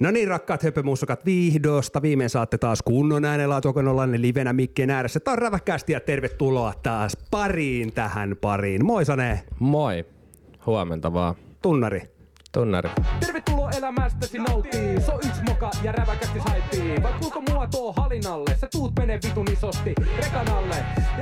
No niin, rakkaat höpömussukat, viihdosta. Viimein saatte taas kunnon äänenlaatu, kun ollaan livenä mikkien ääressä. Tämä on räväkästi ja tervetuloa taas pariin tähän pariin. Moi Sane, Moi. Huomenta vaan. tunnari. Tunnari. Tervetuloa elämästäsi nauttii. So yks moka ja räväkästi saipii. Vai kuinka mua tuo halinalle? Sä tuut menee vitun isosti rekan alle.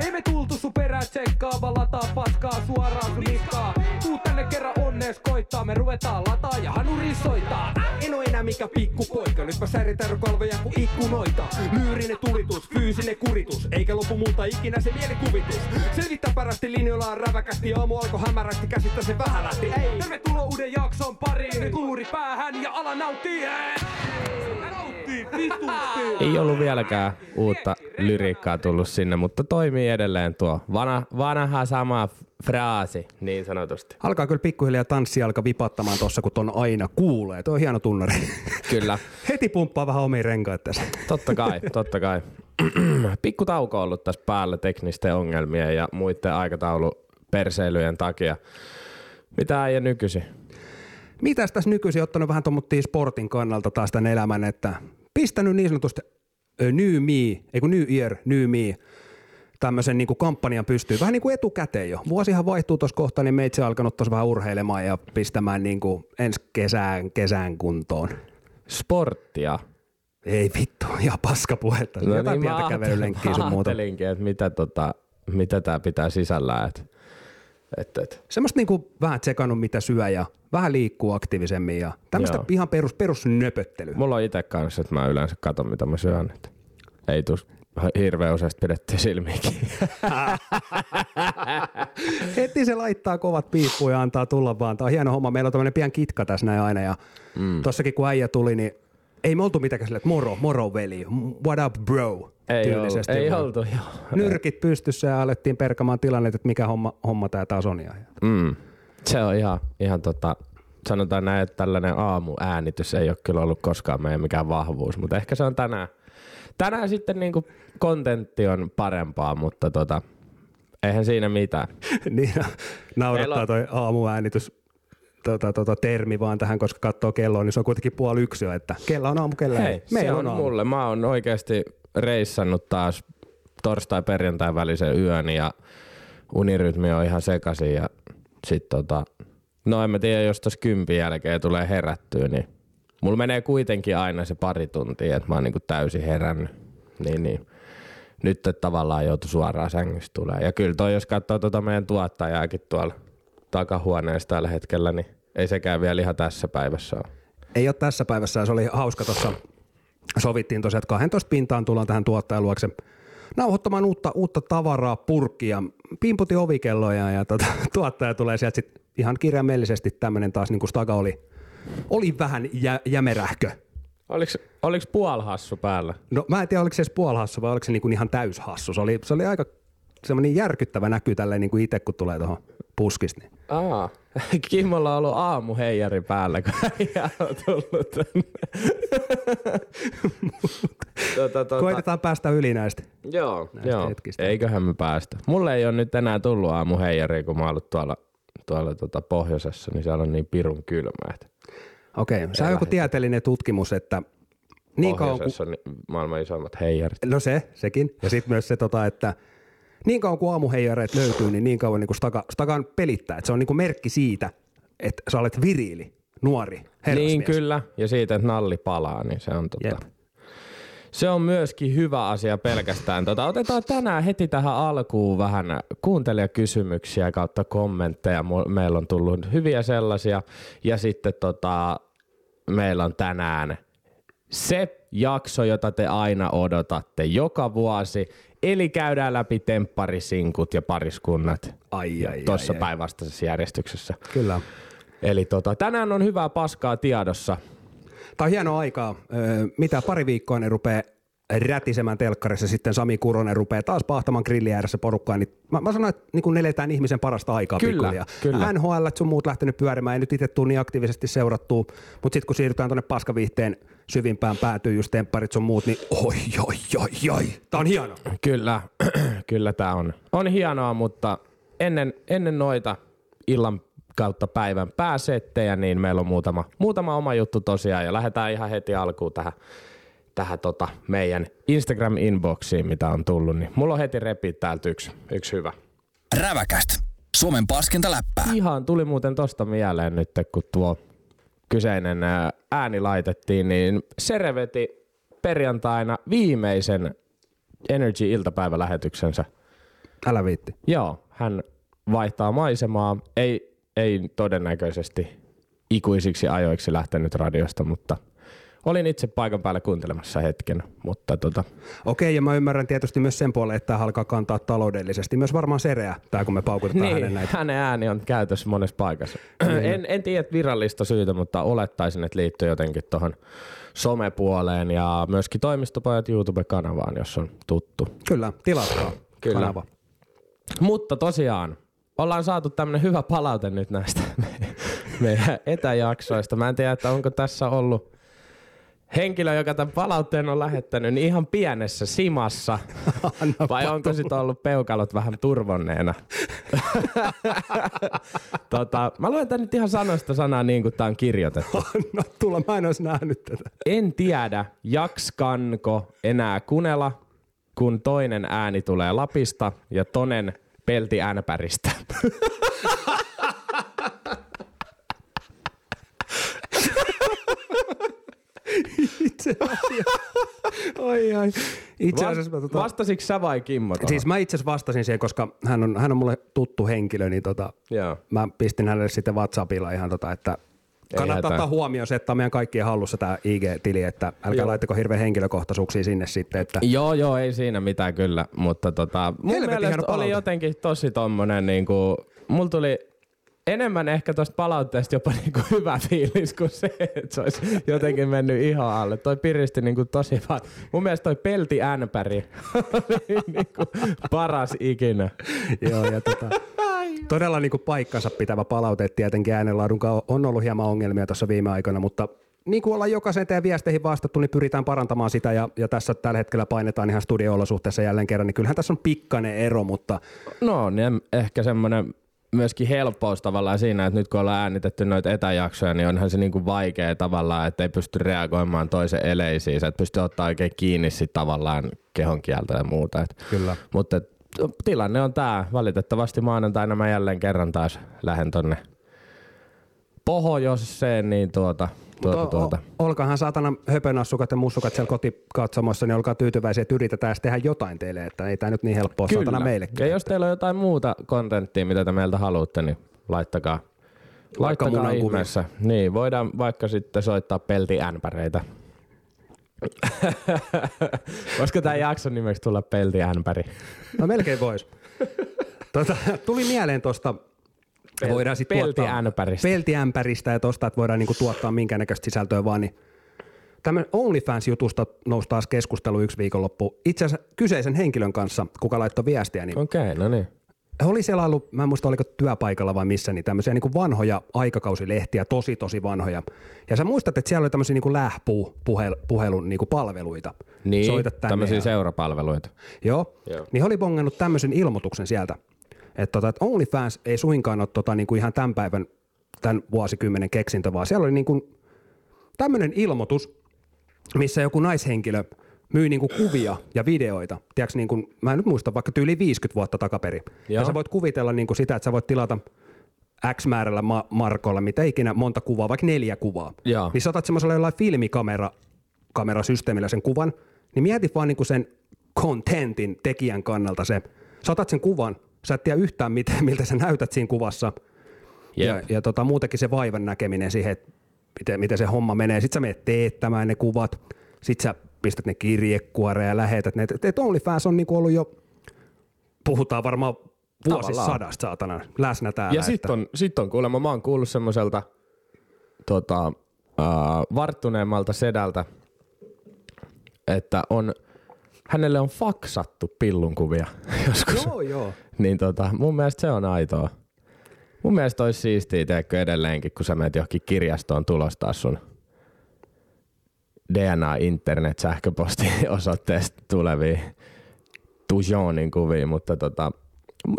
Ei me tultu sun perää tsekkaa, vaan lataa paskaa suoraan sun niskaa. Tuut tänne kerran onnees koittaa, me ruvetaan lataa ja hanuri soittaa. En oo enää mikä pikku poika, nyt mä säritän kalvoja kuin ikkunoita. Lyyrinen tulitus, fyysinen kuritus, eikä lopu multa ikinä se mielikuvitus. Selvittää parasti linjoilla on räväkästi, aamu alkoi hämärästi, käsittä se vähän lähti. Tervetuloa uuden jakson pariin, nyt luuri päähän ja ala. Nauttii vitusti. Ei ollut vieläkään uutta lyriikkaa tullut sinne, mutta toimii edelleen tuo vanha, vanha sama fraasi niin sanotusti. Alkaa kyllä pikkuhiljaa tanssi alkaa vipattamaan tossa, kun ton aina kuulee. Tuo on hieno tunnari. Kyllä. Heti pumppaa vähän omiin renkaat tässä. Totta kai, totta kai. Pikku tauko on ollut tässä päällä teknisten ongelmien ja muiden aikatauluperseilyjen takia. Mitä äijä nykyisin? Mitäs tässä nykyisin ottanut vähän tuommoittiin sportin kannalta taas tämän elämän, että pistänyt niin sanotusti New Me, ei kun New Year, New Me, tämmöisen niin kampanjan pystyy vähän niin kuin etukäteen jo. Vuosihan vaihtuu tuossa kohta, niin meitsi alkanut tuossa vähän urheilemaan ja pistämään niin kuin ensi kesään, kesään kuntoon. Sporttia. Ei vittu, ihan paska puhetta. No Jotain niin, pientä kävelylenkkiä sun muuta. että mitä, tota, mitä tämä pitää sisällään. Et, et, et. Semmoista niinku vähän tsekannut mitä syö ja vähän liikkuu aktiivisemmin ja tämmöistä Joo. ihan perus, perus nöpöttelyä. Mulla on itse kanssa, että mä yleensä katon, mitä mä syön. Että ei tuu hirveän useasti pidetty silmiäkin. Heti se laittaa kovat piippuun ja antaa tulla vaan. Tämä on hieno homma. Meillä on tämmöinen pian kitka tässä näin aina ja mm. tossakin kun äijä tuli, niin ei me oltu mitenkään silleen, että moro, moro veli, what up bro, ei, tyylisesti. ollut, ei vaan oltu, joo. Nyrkit pystyssä ja alettiin perkamaan tilannetta, että mikä homma, homma tämä taas on. Ja Mm. Se on ihan, ihan tota, sanotaan näin, että tällainen aamuäänitys ei ole kyllä ollut koskaan meidän mikään vahvuus, mutta ehkä se on tänään. Tänään sitten niinku kontentti on parempaa, mutta tota, eihän siinä mitään. niin naurattaa Meillä toi aamuäänitys tota, tota, termi vaan tähän, koska katsoo kelloa, niin se on kuitenkin puoli yksi jo, että kello on aamu, kello ei. Hei, se Meillä on, aamu. mulle. Mä oon oikeasti reissannut taas torstai-perjantai välisen yön ja unirytmi on ihan sekaisin ja sit tota, no en mä tiedä, jos tos kympin jälkeen tulee herättyä, niin mulla menee kuitenkin aina se pari tuntia, että mä oon niinku täysin herännyt. Niin, niin. Nyt tavallaan joutu suoraan sängystä tulee. Ja kyllä toi, jos katsoo tuota meidän tuottajaakin tuolla takahuoneessa tällä hetkellä, niin ei sekään vielä ihan tässä päivässä ole. Ei ole tässä päivässä, se oli hauska tuossa. Sovittiin tosiaan, että 12 pintaan tullaan tähän tuottajan luokse nauhoittamaan uutta, uutta tavaraa purkkia. Pimputin ovikelloja ja tota, tuottaja tulee sieltä sit ihan kirjaimellisesti tämmöinen taas niin kuin Staga oli, oli vähän jä, jämerähkö. Oliks, oliks puolhassu päällä? No mä en tiedä, oliko se edes puolhassu vai oliko se niin kuin ihan täyshassu. Se oli, se oli aika semmoinen järkyttävä näky tälleen niin kuin itse, kun tulee tuohon puskista. Niin. Aa, Kimmolla on ollut aamuheijari päällä, kun äijä on tullut tänne. tota, tota, Koitetaan päästä yli näistä. joo, näistä joo. hetkistä. eiköhän me päästä. Mulle ei ole nyt enää tullut aamuheijari, kun mä oon ollut tuolla, tuolla tota pohjoisessa, niin siellä on niin pirun kylmä. Että Okei, se on joku tieteellinen tutkimus, että niin kauan kuin, pohjoisessa on ni- maailman isoimmat heijarit. no se, sekin, ja sitten myös se, tota, että niin kauan kuin aamuheijareet löytyy, niin niin kauan niin kuin staka, stakan pelittää, että se on niin kuin merkki siitä, että sä olet viriili, nuori, herrasmies. Niin kyllä, ja siitä, että nalli palaa, niin se on tota... Jep. Se on myöskin hyvä asia pelkästään. Tota, otetaan tänään heti tähän alkuun vähän kuuntelijakysymyksiä kautta kommentteja. Meillä on tullut hyviä sellaisia. Ja sitten tota, meillä on tänään se jakso, jota te aina odotatte joka vuosi. Eli käydään läpi tempparisinkut ja pariskunnat Ai, ai, tuossa ai, ai. päinvastaisessa järjestyksessä. Kyllä. Eli tota, tänään on hyvää paskaa tiedossa. Tämä on hienoa aikaa. Öö, mitä pari viikkoa ne rupeaa rätisemään telkkarissa, sitten Sami Kuronen rupeaa taas pahtamaan grillin ääressä porukkaan, niin mä, mä sanoin, että niin eletään ihmisen parasta aikaa Kyllä, kyllä. NHL sun muut lähtenyt pyörimään, ei nyt itse tule niin aktiivisesti seurattua, mutta sitten kun siirrytään tuonne paskaviihteen syvimpään päätyy just tempparit sun muut, niin oi, oi, oi, oi. Tää on hienoa. Kyllä, kyllä tämä on. On hienoa, mutta ennen, ennen noita illan kautta päivän pääsettejä, niin meillä on muutama, muutama oma juttu tosiaan ja lähdetään ihan heti alkuun tähän, tähän tota meidän Instagram-inboxiin, mitä on tullut, niin mulla on heti repi täältä yksi, yksi hyvä. Räväkäst. Suomen paskinta läppää. Ihan tuli muuten tosta mieleen nyt, kun tuo kyseinen ää, ääni laitettiin, niin Sere veti perjantaina viimeisen Energy-iltapäivälähetyksensä. Älä viitti. Joo, hän vaihtaa maisemaa. Ei, ei todennäköisesti ikuisiksi ajoiksi lähtenyt radiosta, mutta olin itse paikan päällä kuuntelemassa hetken. Mutta tota, Okei, ja mä ymmärrän tietysti myös sen puolen, että tämä alkaa kantaa taloudellisesti. Myös varmaan sereä, tämä kun me paukutetaan hänen niin, näitä. hänen ääni on käytössä monessa paikassa. en, en tiedä virallista syytä, mutta olettaisin, että liittyy jotenkin tuohon somepuoleen ja myöskin toimistopajat YouTube-kanavaan, jos on tuttu. Kyllä, tilatkaa Kyllä. kanava. Mutta tosiaan, ollaan saatu tämmönen hyvä palaute nyt näistä meidän etäjaksoista. Mä en tiedä, että onko tässä ollut henkilö, joka tämän palautteen on lähettänyt, niin ihan pienessä simassa. vai onko sitten ollut peukalot vähän turvonneena? tota, mä luen tän nyt ihan sanoista sanaa niin kuin tää on kirjoitettu. No tulla, mä en olisi nähnyt tätä. En tiedä, jakskanko enää kunela, kun toinen ääni tulee Lapista ja tonen pelti äänpäristä. Itse asiassa. Oi, ai. Itse asiassa mä, tota, Vastasitko sä vai Kimmo tohon? Siis mä itse asiassa vastasin siihen, koska hän on, hän on mulle tuttu henkilö, niin tota, Joo. mä pistin hänelle sitten WhatsAppilla ihan tota, että kannattaa ottaa huomioon se, että on meidän kaikkien hallussa tämä IG-tili, että älkää Joo. laittako hirveän henkilökohtaisuuksia sinne sitten, että Joo, joo, ei siinä mitään kyllä, mutta tota, mun Helvetin mielestä oli jotenkin tosi tommonen niinku, mulla tuli enemmän ehkä tosta palautteesta jopa niinku hyvä fiilis kuin se, että se olisi jotenkin mennyt ihan alle. Toi piristi niinku tosi vaan. Mun mielestä toi pelti äänpäri oli niinku paras ikinä. Joo, ja tota, todella niin kuin paikkansa pitävä palaute, tietenkin äänenlaadun on ollut hieman ongelmia tuossa viime aikoina, mutta niin kuin ollaan jokaisen teidän viesteihin vastattu, niin pyritään parantamaan sitä ja, ja tässä tällä hetkellä painetaan ihan studio-olosuhteessa jälleen kerran, niin kyllähän tässä on pikkainen ero, mutta No, niin ehkä semmoinen myöskin helppous tavallaan siinä, että nyt kun ollaan äänitetty noita etäjaksoja, niin onhan se niinku vaikea tavallaan, että ei pysty reagoimaan toisen eleisiin, sä et pysty ottaa oikein kiinni sit tavallaan kehon kieltä ja muuta. Et, Kyllä. mutta et, tilanne on tää. Valitettavasti maanantaina mä jälleen kerran taas lähden tonne Pohjoiseen, niin tuota, tuota, Mutta tuota. Olkahan saatana höpönassukat ja mussukat siellä kotikatsomoissa, niin olkaa tyytyväisiä, että yritetään tehdä jotain teille, että ei tämä nyt niin helppoa saatana meillekään. Ja jos teillä on jotain muuta kontenttia, mitä te meiltä haluatte, niin laittakaa. Vaikka Laittakaa munan kuvia. ihmeessä. Niin, voidaan vaikka sitten soittaa peltiämpäreitä. Voisiko tämä jakson nimeksi tulla peltiämpäri? No melkein vois. Tota, tuli mieleen tuosta, Pel- voidaan tuottaa peltiämpäristä. peltiämpäristä ja tosta, että voidaan niinku tuottaa minkäännäköistä sisältöä vaan, niin Tämmöinen OnlyFans-jutusta nousi taas keskustelu yksi viikonloppu. Itse asiassa kyseisen henkilön kanssa, kuka laittoi viestiä, niin Okei, okay, no niin. he oli ollut, mä en muista oliko työpaikalla vai missä, niin tämmöisiä niin kuin vanhoja aikakausilehtiä, tosi tosi vanhoja. Ja sä muistat, että siellä oli tämmöisiä niin lähpuu puhel, puhelun niin kuin palveluita. Niin, Soita tämmöisiä ja- seurapalveluita. Joo. Joo. Niin he oli bongannut tämmöisen ilmoituksen sieltä, että, tota, että OnlyFans ei suinkaan ole tota, niin kuin ihan tämän päivän, tämän vuosikymmenen keksintö, vaan siellä oli niin kuin tämmöinen ilmoitus, missä joku naishenkilö myi niin kuin kuvia ja videoita. Tiedätkö, niin kuin, mä en nyt muista, vaikka tyyli 50 vuotta takaperi. Ja Joo. sä voit kuvitella niin kuin sitä, että sä voit tilata X määrällä ma- markolla, mitä ikinä monta kuvaa, vaikka neljä kuvaa. Joo. Niin sä otat semmoisella jollain filmikamera kamerasysteemillä sen kuvan, niin mieti vaan niinku sen contentin tekijän kannalta se. Sä otat sen kuvan, sä et tiedä yhtään miten, miltä sä näytät siinä kuvassa. Ja, Jep. ja tota, muutenkin se vaivan näkeminen siihen, että miten, miten se homma menee. Sitten sä menet teettämään ne kuvat, sitten sä pistät ne kirjekuoreen ja lähetät ne. Et- OnlyFans on niinku ollut jo, puhutaan varmaan vuosisadasta saatana läsnä täällä. Ja sitten on, sit on kuulemma, mä oon kuullut semmoiselta tota, äh, varttuneemmalta sedältä, että on, hänelle on faksattu pillunkuvia joskus. Joo, joo. Niin tota, mun mielestä se on aitoa. Mun mielestä olisi siistiä, teekö edelleenkin, kun sä menet johonkin kirjastoon tulostaa sun DNA internet sähköposti osoitteesta tulevia Tujonin kuvia, mutta tota,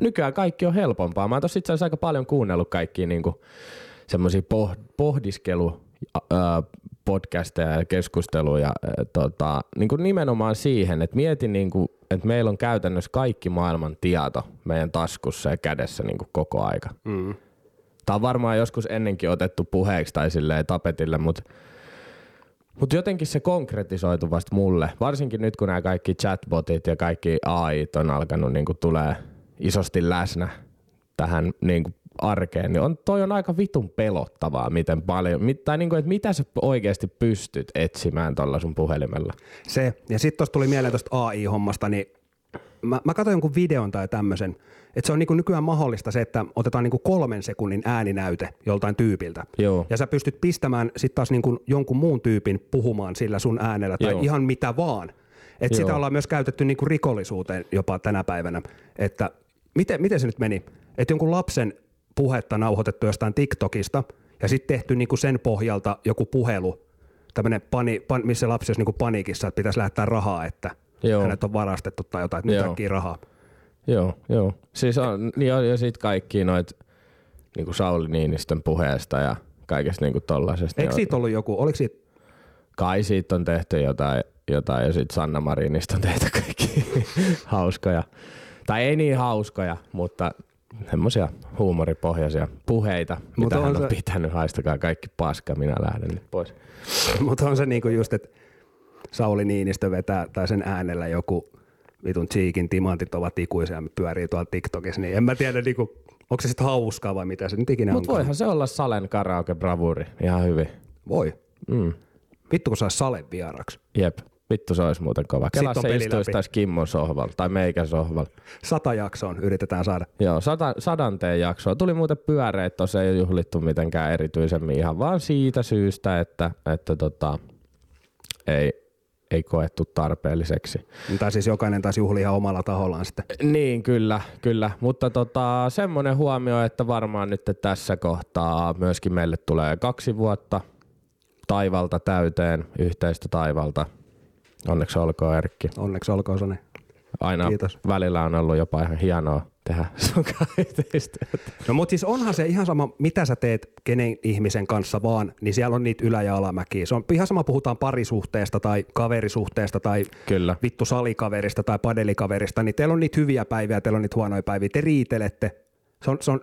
nykyään kaikki on helpompaa. Mä oon tossa itse asiassa aika paljon kuunnellut kaikkia niinku semmoisia poh- pohdiskelu podcasteja ja keskusteluja tota, niinku nimenomaan siihen, että mietin, niinku, että meillä on käytännössä kaikki maailman tieto meidän taskussa ja kädessä niinku koko aika. Mm. Tämä on varmaan joskus ennenkin otettu puheeksi tai silleen tapetille, mutta mut jotenkin se konkretisoitu vasta mulle. Varsinkin nyt, kun nämä kaikki chatbotit ja kaikki AI on alkanut niin tulee isosti läsnä tähän niin arkeen, niin on, toi on aika vitun pelottavaa, miten paljon, mit, tai niin kuin, että mitä sä oikeasti pystyt etsimään tuolla sun puhelimella. Se, ja sitten tuosta tuli mieleen tuosta AI-hommasta, niin mä, mä katsoin jonkun videon tai tämmöisen, että se on niinku nykyään mahdollista se, että otetaan niinku kolmen sekunnin ääninäyte joltain tyypiltä. Joo. Ja sä pystyt pistämään sitten taas niinku jonkun muun tyypin puhumaan sillä sun äänellä tai Joo. ihan mitä vaan. Että sitä ollaan myös käytetty niinku rikollisuuteen jopa tänä päivänä. Että miten, miten se nyt meni? Että jonkun lapsen puhetta nauhoitettu jostain TikTokista ja sitten tehty niinku sen pohjalta joku puhelu, tämmöinen pani, pan, missä lapsi olisi niinku paniikissa, että pitäisi lähettää rahaa, että Joo. hänet on varastettu tai jotain, että nyt rahaa. Joo, joo. Siis on, niin on, ja sit kaikki noit niin Sauli Niinistön puheesta ja kaikesta niin tollaisesta. Eikö niin siitä ollut joku, oliko siitä, kai siitä on tehty jotain, jotain ja sitten Sanna Marinista on tehty kaikki hauskoja. Tai ei niin hauskoja, mutta semmoisia huumoripohjaisia puheita, Mut mitä on hän on se- pitänyt. Haistakaa kaikki paska, minä lähden nyt pois. mutta on se niinku just, että Sauli Niinistö vetää tai sen äänellä joku vitun Cheekin timantit ovat ikuisia ja pyörii tuolla TikTokissa, niin en mä tiedä niinku, onko se sitten hauskaa vai mitä se nyt ikinä Mutta voihan se olla Salen karaoke bravuri ihan hyvin. Voi. Mm. Vittu kun saisi Sale vieraksi. Jep, vittu se olisi muuten kova. Kela se istuisi tässä Kimmon sohvalla tai meikän sohvalla. Sata jaksoon yritetään saada. Joo, sata, sadanteen jaksoa. Tuli muuten pyöreä, tuossa ei ole juhlittu mitenkään erityisemmin ihan vaan siitä syystä, että, että tota, ei, ei koettu tarpeelliseksi. Tai siis jokainen taisi juhlia ihan omalla tahollaan sitten. Niin, kyllä, kyllä. Mutta tota, semmoinen huomio, että varmaan nyt tässä kohtaa myöskin meille tulee kaksi vuotta taivalta täyteen, yhteistä taivalta. Onneksi olkoon Erkki. Onneksi olkoon Sone. Aina Kiitos. välillä on ollut jopa ihan hienoa tehdä sun yhteistyötä. No mutta siis onhan se ihan sama, mitä sä teet kenen ihmisen kanssa vaan, niin siellä on niitä ylä- ja alamäkiä. Se on ihan sama, puhutaan parisuhteesta tai kaverisuhteesta tai Kyllä. vittu salikaverista tai padelikaverista, niin teillä on niitä hyviä päiviä, teillä on niitä huonoja päiviä, te riitelette. Se on, se on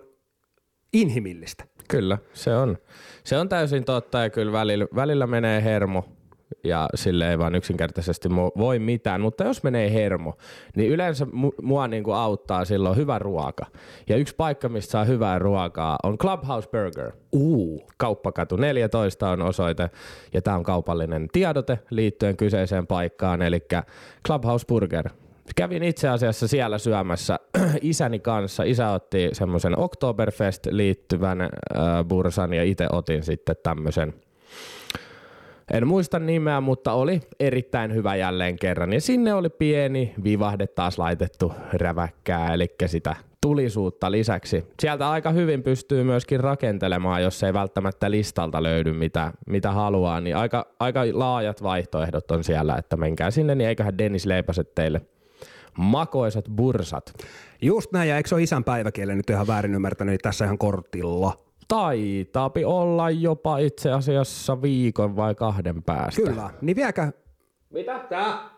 inhimillistä. Kyllä, se on. Se on täysin totta ja kyllä välillä, välillä menee hermo ja sille ei vaan yksinkertaisesti voi mitään, mutta jos menee hermo, niin yleensä mu- mua niinku auttaa silloin hyvä ruoka. Ja yksi paikka, mistä saa hyvää ruokaa on Clubhouse Burger. Uu. Kauppakatu 14 on osoite ja tämä on kaupallinen tiedote liittyen kyseiseen paikkaan, eli Clubhouse Burger. Kävin itse asiassa siellä syömässä isäni kanssa. Isä otti semmoisen Oktoberfest liittyvän äh, bursan ja itse otin sitten tämmöisen en muista nimeä, mutta oli erittäin hyvä jälleen kerran. Ja sinne oli pieni vivahde taas laitettu räväkkää, eli sitä tulisuutta lisäksi. Sieltä aika hyvin pystyy myöskin rakentelemaan, jos ei välttämättä listalta löydy mitä, mitä haluaa, niin aika, aika laajat vaihtoehdot on siellä, että menkää sinne, niin eiköhän Dennis leipäset teille makoisat bursat. Just näin, ja eikö se ole isän päiväkielen nyt ihan väärin ymmärtänyt, niin tässä ihan kortilla. Taitaapi olla jopa itse asiassa viikon vai kahden päästä. Kyllä, niin vieläkö Mitä tää?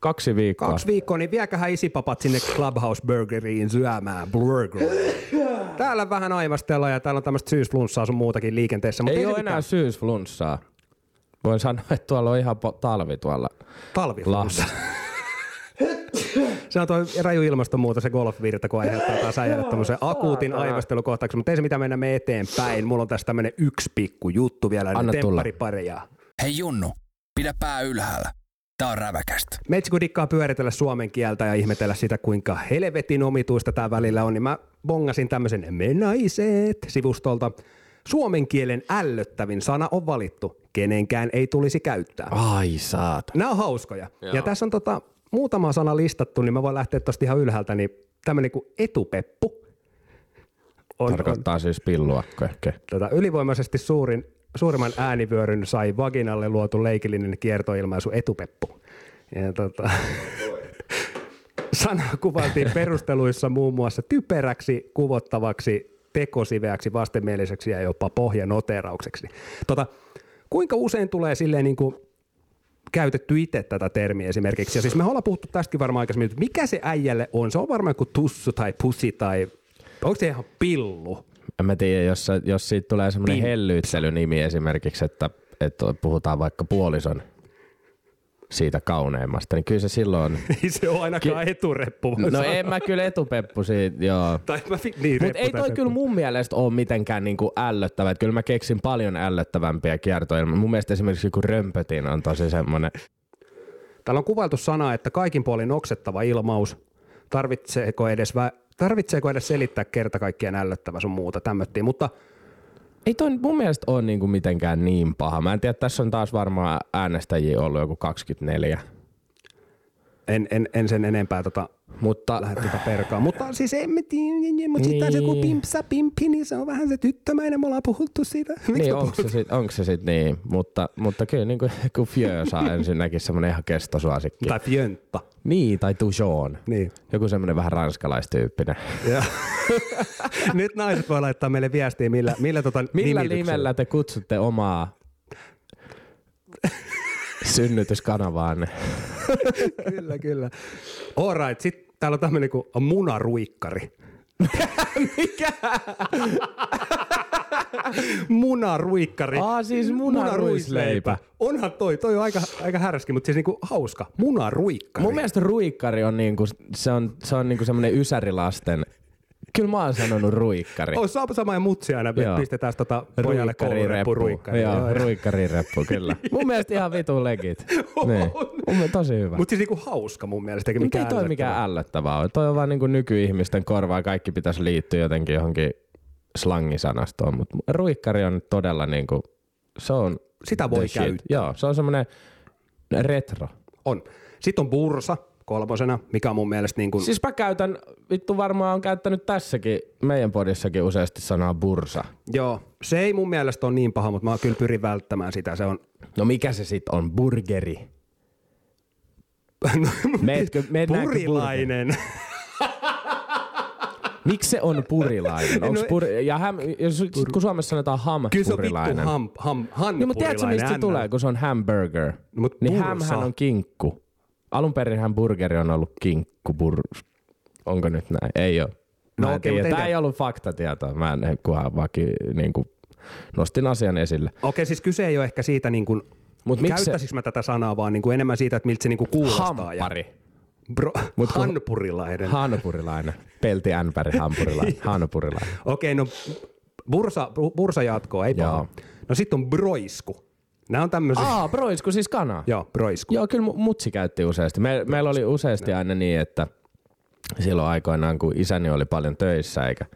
Kaksi viikkoa. kaksi viikkoa, niin vieläköhän isipapat sinne Clubhouse Burgeriin syömään burger. Täällä vähän aivastellaan ja täällä on tämmöistä syysflunssaa sun muutakin liikenteessä. Mutta Ei se ole mitään. enää syysflunssaa. Voin sanoa, että tuolla on ihan po- talvi tuolla Talviflunssa. Se on tuo raju ilmastonmuutos ja golfvirta, kun aiheuttaa taas äijälle tämmöisen akuutin aivastelukohtauksen. Mutta ei se mitään mennä me eteenpäin. Mulla on tässä tämmöinen yksi pikku juttu vielä. Anna tempparipareja. Hei Junnu, pidä pää ylhäällä. Tää on räväkästä. Meitsi kun dikkaa pyöritellä suomen kieltä ja ihmetellä sitä, kuinka helvetin omituista tämä välillä on, niin mä bongasin tämmöisen Me naiset sivustolta. Suomen kielen ällöttävin sana on valittu. Kenenkään ei tulisi käyttää. Ai saat. Nämä on hauskoja. Joo. Ja tässä on tota, muutama sana listattu, niin mä voin lähteä tuosta ihan ylhäältä, niin tämmöinen kuin etupeppu. On, on Tarkoittaa siis pilluakko ehkä. tota, ylivoimaisesti suurin, suurimman äänivyöryn sai vaginalle luotu leikillinen kiertoilmaisu etupeppu. Ja tota, Sanaa kuvailtiin perusteluissa muun muassa typeräksi, kuvottavaksi, tekosiveäksi, vastenmieliseksi ja jopa pohjanoteraukseksi. Tota, kuinka usein tulee silleen niin kuin käytetty itse tätä termiä esimerkiksi. Ja siis me ollaan puhuttu tästäkin varmaan aikaisemmin, että mikä se äijälle on. Se on varmaan joku tussu tai pussi tai onko se ihan pillu? En mä tiedä, jos, jos siitä tulee semmoinen hellyyttelynimi esimerkiksi, että, että puhutaan vaikka puolison siitä kauneimmasta, niin kyllä se silloin... Ei se ole ainakaan etureppu. voi No sanoa. en mä kyllä etupeppu siitä, joo. Tai mä fi- niin, Mutta reppu ei toi seppu. kyllä mun mielestä ole mitenkään niinku ällöttävä. Et Kyllä mä keksin paljon ällöttävämpiä kiertoilmia. Mun mielestä esimerkiksi joku römpötin on tosi semmonen. Täällä on kuvailtu sana, että kaikin puolin oksettava ilmaus. Tarvitseeko edes, vä- tarvitseeko edes selittää kerta kaikkien ällöttävä sun muuta tämmöttiin, mutta Ei toi mun mielestä ole niinku mitenkään niin paha. Mä en tiedä, tässä on taas varmaan äänestäjiä ollut joku 24. en, en, en sen enempää tota, Mutta lähde tätä perkaan. Mutta siis en mä tiedä, mutta sitten Niin. joku pimpsa pimpi, niin se on vähän se tyttömäinen, me ollaan puhuttu siitä. Niin, onko se, sit, onko se sit niin? Mutta, mutta kyllä niin kuin, kun Fjösa on ensinnäkin semmoinen ihan kestosuosikki. Tai fjöntta. Niin, tai Tujon. Niin. Joku semmoinen vähän ranskalaistyyppinen. Ja. Nyt naiset voi laittaa meille viestiä, millä, millä, tota Millä nimellä te kutsutte omaa synnytyskanavaanne? Kyllä, kyllä. All right, sitten täällä on tämmöinen kuin munaruikkari. Mikä? Munaruikkari. Aa, siis munaruisleipä. Onhan toi, toi on aika, aika härski, mutta siis niinku hauska. Munaruikkari. Mun mielestä ruikkari on niinku, se on, se on niinku semmoinen ysärilasten. Kyllä mä oon sanonut ruikkari. Oh, saa sama ja mutsi aina, Joo. pistetään tota pojalle koulureppu ruikkari. Joo, ruikkarireppu, kyllä. Mun mielestä ihan vitun legit. niin. Mun tosi hyvä. Mutta siis niinku hauska mun mielestä, Mutta ei toi mikään ällöttävää ole. Toi on vaan niinku nykyihmisten korvaa. Kaikki pitäisi liittyä jotenkin johonkin slangisanastoon. Mutta ruikkari on todella niinku, se on Sitä voi shit. käyttää. Joo, se on semmoinen retro. On. Sitten on bursa kolmosena, mikä on mun mielestä niin kuin, Siis mä käytän, vittu varmaan on käyttänyt tässäkin, meidän podissakin useasti sanaa bursa. joo, se ei mun mielestä ole niin paha, mutta mä kyllä pyrin välttämään sitä. Se on, No mikä se sitten on? Burgeri. Meetkö, mennäänkö burgeri? Miksi se on purilainen? Onks No- pur... ja häm... jos, kun Suomessa sanotaan Kyllä se on vittu ham, ham, han Niin, mutta tiedätkö mistä se tulee, kun se on hamburger? No, mut niin hämhän on kinkku. Alun perin burgeri on ollut kinkku. Bur... Onko nyt näin? Ei ole. No en okei, ei Tämä ei ollut faktatietoa. Mä en kunhan vaki, niin kuin, nostin asian esille. Okei, siis kyse ei ole ehkä siitä, niin kuin, Mut miksi se- käyttäisikö mä tätä sanaa, vaan niin kuin enemmän siitä, että miltä se niin kuin kuulostaa. Hampari. Ja, bro, Mut hanpurilainen. Hanpurilainen. Pelti ämpäri hampurilainen. Hanpurilainen. Okei, no bursa, bu- bursa jatkoa, ei paha. No sitten on broisku. Nämä on tämmöisiä. Aa, broisku siis kana. Joo, broisku. Joo, kyllä mu- mutsi käytti useasti. Me, meillä oli useasti aina niin, että silloin aikoinaan, kun isäni oli paljon töissä eikä,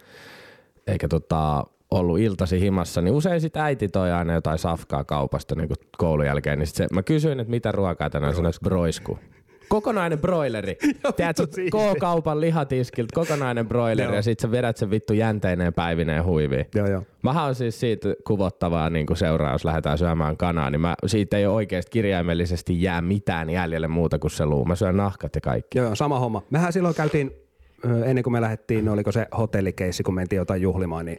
eikä tota, ollut iltasi himassa, niin usein sit äiti toi aina jotain safkaa kaupasta niin koulun jälkeen. Niin sit se, mä kysyin, että mitä ruokaa tänään, sanoin, että broisku. Kokonainen broileri. Tiedätkö. K-kaupan lihatiskiltä kokonainen broileri ja sit sä vedät sen vittu jänteineen päivineen huiviin. Joo, joo. Mähän on siis siitä kuvottavaa niin seuraa, jos lähdetään syömään kanaa, niin mä, siitä ei oikeasti kirjaimellisesti jää mitään jäljelle muuta kuin se luu. Mä syön nahkat ja kaikki. Joo, sama homma. Mehän silloin käytiin, ennen kuin me lähdettiin, oliko se hotellikeissi, kun mentiin jotain juhlimaan, niin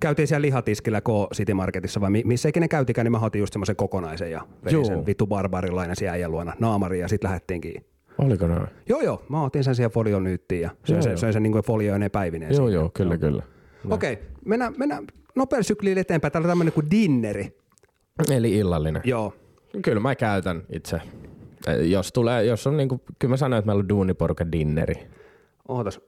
käytiin siellä lihatiskillä K-City Marketissa, vai mi- missä ikinä käytikään, niin mä otin just semmoisen kokonaisen ja vein Juu. sen vittu barbarilainen siellä äijän luona naamariin ja sitten lähdettiinkin. Oliko noin? Joo, joo, mä otin sen siihen folion nyyttiin ja söin Joo, sen, joo. söin sen niin kuin folioinen päivineen. Joo, siinä. joo, kyllä, kyllä. Okei, okay, mennään, mennään nopealla syklillä eteenpäin. Täällä on tämmöinen kuin dinneri. Eli illallinen. Joo. Kyllä mä käytän itse. Jos tulee, jos on niinku, kyllä mä sanoin, että meillä on duuniporukan dinneri. Ootas.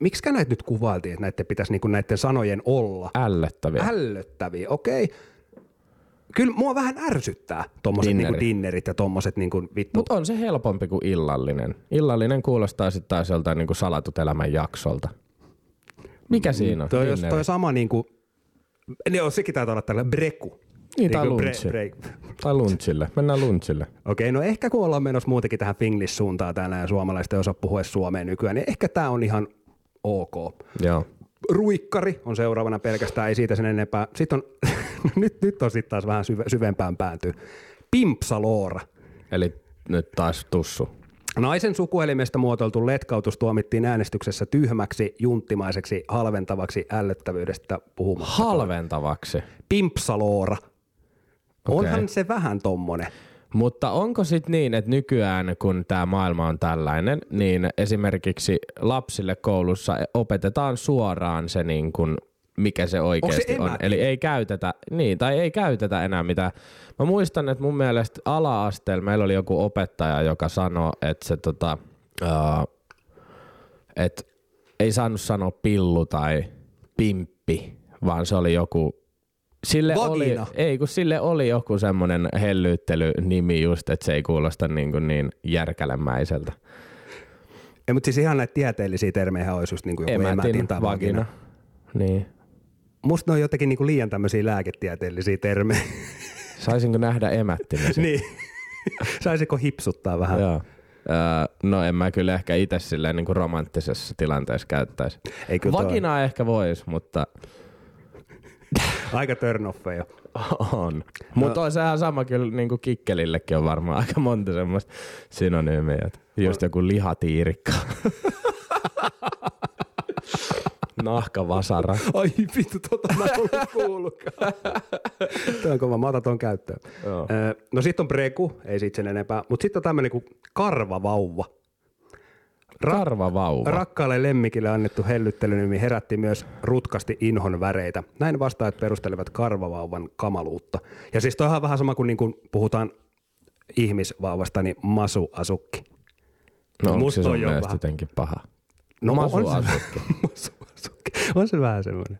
Miksikä näitä nyt kuvailtiin, että näiden pitäisi niinku näiden sanojen olla? Ällöttäviä. Ällöttäviä, okei. Kyllä mua vähän ärsyttää tommoset Dinneri. niinku dinnerit ja tommoset niinku vittu. Mutta on se helpompi kuin illallinen. Illallinen kuulostaa sitten taas joltain niinku salatut elämän jaksolta. Mikä siinä on? toi, jos, toi sama niinku, niin on, sekin taitaa olla tällä breku. Niin, tai Niinku lunchi. bre- Tai lunchille. Mennään lunchille. Okei, no ehkä kun ollaan menossa muutenkin tähän Finglish-suuntaan täällä ja suomalaiset ei osaa puhua suomea nykyään, niin ehkä tämä on ihan ok. Joo. Ruikkari on seuraavana pelkästään, ei siitä sen enempää. Sitten on, nyt, nyt on sitten taas vähän syve, syvempään pääntyy. Pimpsaloora. Eli nyt taas tussu. Naisen sukuelimestä muotoiltu letkautus tuomittiin äänestyksessä tyhmäksi, junttimaiseksi, halventavaksi ällöttävyydestä puhumatta. Halventavaksi. Pimpsaloora. Onhan se vähän tommonen. Mutta onko sitten niin, että nykyään kun tämä maailma on tällainen, niin esimerkiksi lapsille koulussa opetetaan suoraan se niin kuin mikä se oikeasti on. Eli ei käytetä, niin, tai ei käytetä enää mitään. Mä muistan, että mun mielestä ala-asteella meillä oli joku opettaja, joka sanoi, että se tota, uh, että ei saanut sanoa pillu tai pimppi, vaan se oli joku Sille oli, Vagina. ei, kun sille oli joku semmoinen hellyyttelynimi just, että se ei kuulosta niin, kuin niin järkälemäiseltä. Ei, mutta siis ihan näitä tieteellisiä termejä olisi just niin kuin joku emätin, tai vagina. Niin. Musta ne on jotenkin niin kuin liian tämmöisiä lääketieteellisiä termejä. Saisinko nähdä emättimesi? niin. Saisiko hipsuttaa vähän? Joo. Öö, no en mä kyllä ehkä itse silleen niin kuin romanttisessa tilanteessa käyttäisi. Ei ehkä voisi, mutta Aika turnoffeja. on. Mutta on sehän sama kyllä niin kuin kikkelillekin on varmaan aika monta semmoista synonyymiä. Just joku lihatiirikka. Nahkavasara. Ai vittu, tota mä en ollut kuullutkaan. Tämä on kova, mä otan tuon käyttöön. Joo. No sit on preku, ei sit sen enempää. Mutta sitten on tämmönen kuin karvavauva. Karvavauva. Rakkaalle lemmikille annettu hellyttelynimi herätti myös rutkasti inhon väreitä. Näin vastaajat perustelevat karvavauvan kamaluutta. Ja siis toihan on vähän sama kuin, niin kuin puhutaan ihmisvauvasta, niin masuasukki. no onko musta se on jo mielestä vähän- jotenkin paha? No on se, Masuasukki. masuasukki. On se vähän semmoinen.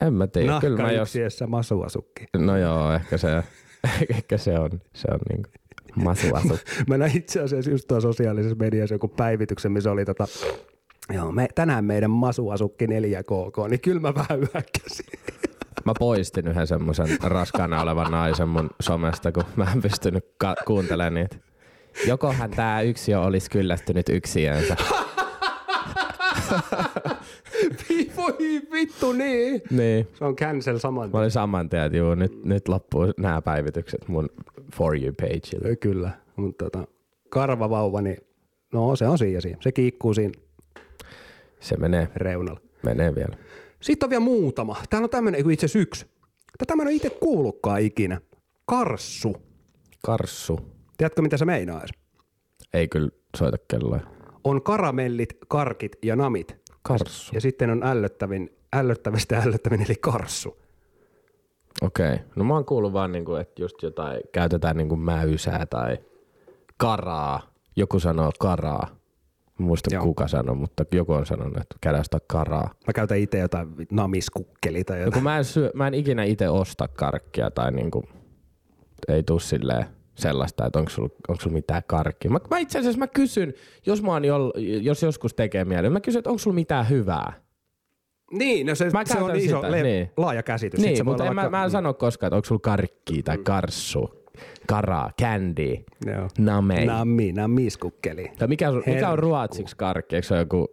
En mä tiedä. Kyllä mä jos... Masuasukki. No joo, ehkä se, ehkä se on, se on niinku masuasu. Mä näin itse asiassa just tuossa sosiaalisessa mediassa joku päivityksen, missä oli tota, joo, me, tänään meidän masuasukki 4KK, niin kyllä mä vähän yhäkkäsin. Mä poistin yhden semmoisen raskaana olevan naisen mun somesta, kun mä en pystynyt ka- kuuntelemaan niitä. Jokohan tää yksi jo olisi kyllästynyt yksiönsä. Voi vittu niin. Niin. Se on cancel saman Mä olin saman tien, että juu, nyt, nyt loppuu nämä päivitykset mun For You pageille. tien. Kyllä, mutta tota, karvavauva, niin no se on siinä, siinä. Se kiikkuu siinä Se menee, reunalla. menee vielä. Sitten on vielä muutama. Täällä on kun itse asiassa yksi. Tätä mä en ole itse kuullutkaan ikinä. Karssu. Karssu. Tiedätkö, mitä se meinaa edes? Ei kyllä soita kelloa. On karamellit, karkit ja namit. Karssu. Ja sitten on ällöttävin, ällöttävistä ällöttävin, eli karssu. Okei. No mä oon kuullut vaan, niinku, että just jotain käytetään niinku mäysää tai karaa. Joku sanoo karaa. Mä muista Joo. kuka sanoi, mutta joku on sanonut, että käydään sitä karaa. Mä käytän itse jotain namiskukkeli tai No jotain. kun mä en, syö, mä en ikinä itse osta karkkia tai niinku, ei tuu silleen sellaista, että onko sulla, onko sulla mitään karkkia. Mä, mä itse asiassa mä kysyn, jos, mä oon joll, jos joskus tekee mieli, mä kysyn, että onko sulla mitään hyvää. Niin, no se, Mä se on iso, sitä, le- niin. laaja käsitys. Niin, se voi mutta olla en, mä, vaikka- mä en sano koskaan, että onko sulla karkkia tai karssu, karaa, candy, Joo. namei. Nami, namiskukkeli. Tai mikä, on- mikä on ruotsiksi karkki? Eikö se ole joku,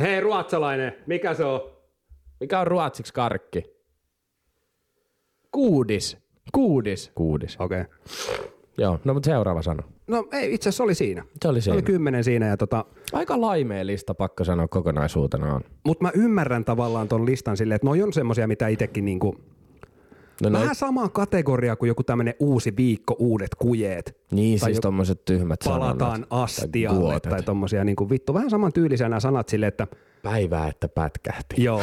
Hei ruotsalainen, mikä se on? mikä on ruotsiksi karkki? Kuudis. Kuudis. Kuudis. Okei. Okay. Joo, no mutta seuraava sano. No ei, itse asiassa oli siinä. Se oli Se oli siinä. kymmenen siinä, ja tota, Aika laimea lista, pakko sanoa kokonaisuutena on. mutta mä ymmärrän tavallaan ton listan silleen, että noi on semmosia, mitä itsekin niinku, No vähän samaa kategoriaa kuin joku tämmönen uusi viikko, uudet kujeet. niin tai siis tommoset tyhmät Palataan sanonnat. astialle guotet. tai tommosia niinku vittu, vähän saman tyylisiä nämä sanat silleen, että Päivää, että pätkähti. Joo.